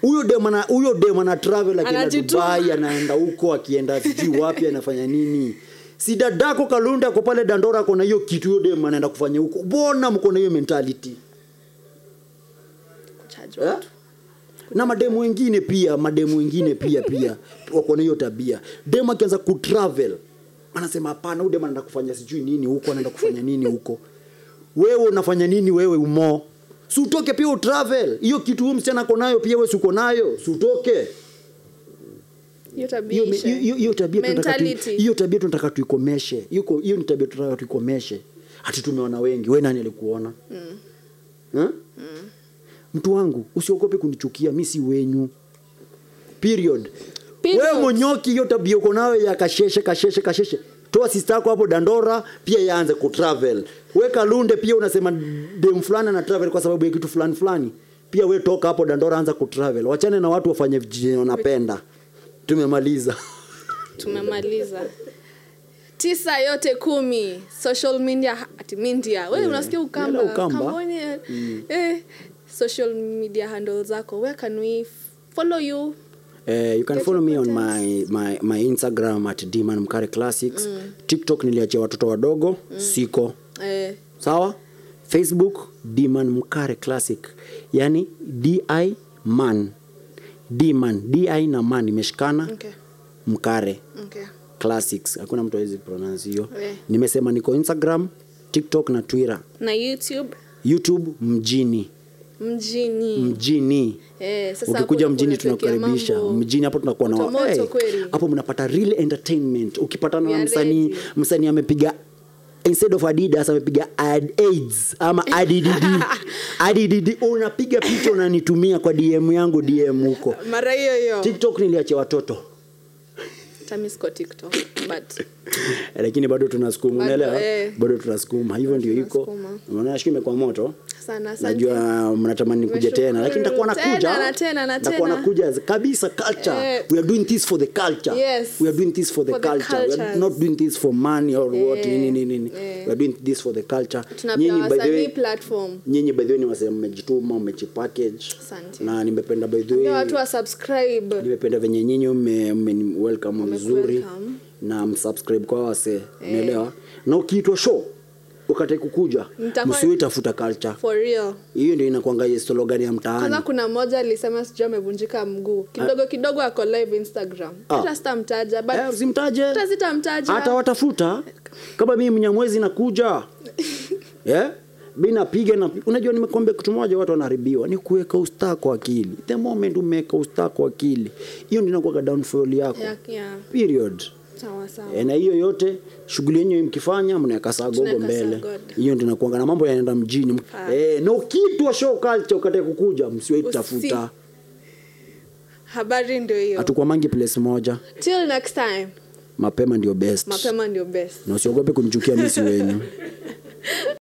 huyo dem huyo dem ana travel akienda Dubai anaenda huko akienda sijui wapi anafanya nini si dadako kalunda ako pale dandora ako na hiyo kitu hiyo dem anaenda kufanya huko. Mbona mko na hiyo mentality. Eh? na mademu wengine pia mademu wengine pia pia. Wako na hiyo tabia. Demu akianza kutravel anasema hapana huyu demu anaenda kufanya sijui nini huko anaenda kufanya nini huko. Wewe unafanya nini wewe umo? Si utoke pia utravel. Hiyo kitu huyo msichana ako nayo pia wewe si uko nayo? Si utoke Hiyo tabia tunataka tuikomeshe hiyo ni tabia tunataka tuikomeshe hati tumeona wengi. We nani alikuona? Mm. mtu wangu usiogope kunichukia. Mi si wenyu. Period. Period. wewe monyoki hiyo tabia uko nayo ya kasheshe kasheshe kasheshe. Toa sista yako hapo dandora pia yaanze kutravel we kalunde pia unasema dem fulani ana travel kwa sababu ya kitu fulani fulani. Pia we toka hapo dandora anza kutravel wachane na watu wafanye wanapenda tumemaliza. Tumemaliza. Tisa yote kumi. Social media at media. We unasikia ukamba, Ukamba. Mm. eh, social media handle zako. Where can we follow you? Uh, you can Get follow me on my, my, my instagram at dman mkare classics. Tiktok niliachia watoto wadogo. Siko. Eh, sawa? Facebook dman mkare classic. Yani di man dman di na man imeshikana. Okay, mkare. Okay. classics. Hakuna mtu awezi pronounce hiyo. Eh. nimesema niko instagram tiktok na twitter. Na youtube? Youtube mjini. Mjini. Mjini. Eh, sasa ukikuja mjini tunakukaribisha. mjini hapo tunakuwa na moto moto hey, mnapata real entertainment. Ukipatana na msanii msanii amepiga instead of adidas amepiga ad aids ama addd addd unapiga picha unanitumia kwa dm yangu dm huko. Mara hiyo hiyo. Tiktok niliachia watoto. Tiktok but lakini bado tunasukuma unaelewa eh. bado tunasukuma. Hivyo ndio iko. tunasukuma. imekuwa moto sana najua mnatamani kuja tena lakini nitakuwa nakuja. Nitakuwa nakuja kabisa culture. Eh. we are doing this for the culture. Yes. we are doing this for the For the we are not doing this for money or what Eh. nini nini nini. Eh. we are doing this for the culture. Nyinyi by the way platform. nyinyi by the way ni wasema mmejituma mmejipackage. Asante. na nimependa by the way watu wa subscribe. nimependa venye nyinyi mme mme- welcome vizuri na msubscribe kwa wase unaelewa na ukiitwa show ukate kukuja msiwe tafuta culture. For real. Hiyo ndio inakwanga slogan ya kwanza mtaani kuna mmoja alisema sijui amevunjika mguu. Kidogo kidogo ako live instagram. Ah. hata sitamtaja but yeah, usimtaje. Hata sitamtaja. Hata watafuta kama mimi mnyamwezi nakuja. Yeah? mi napiga na unajua nimekwambia kitu moja watu wanaharibiwa. Ni kuweka ustaa kwa akili. The moment umeweka ustaa kwa akili hiyo ndio inakuwa downfall yako. Yeah, yeah. period sawa sawa. E, na hiyo yote shughuli yenyewe mkifanya mnaweka saa gogo mbele. hiyo ndio nakuanga na mambo yanaenda mjini. E, no kitu wa show culture ukataka kukuja msiwaitafuta habari ndio hiyo. Hatukwamangi place moja. Till next time. Mapema ndio best. Mapema ndio best. Na usiogope kunichukia misi wenyu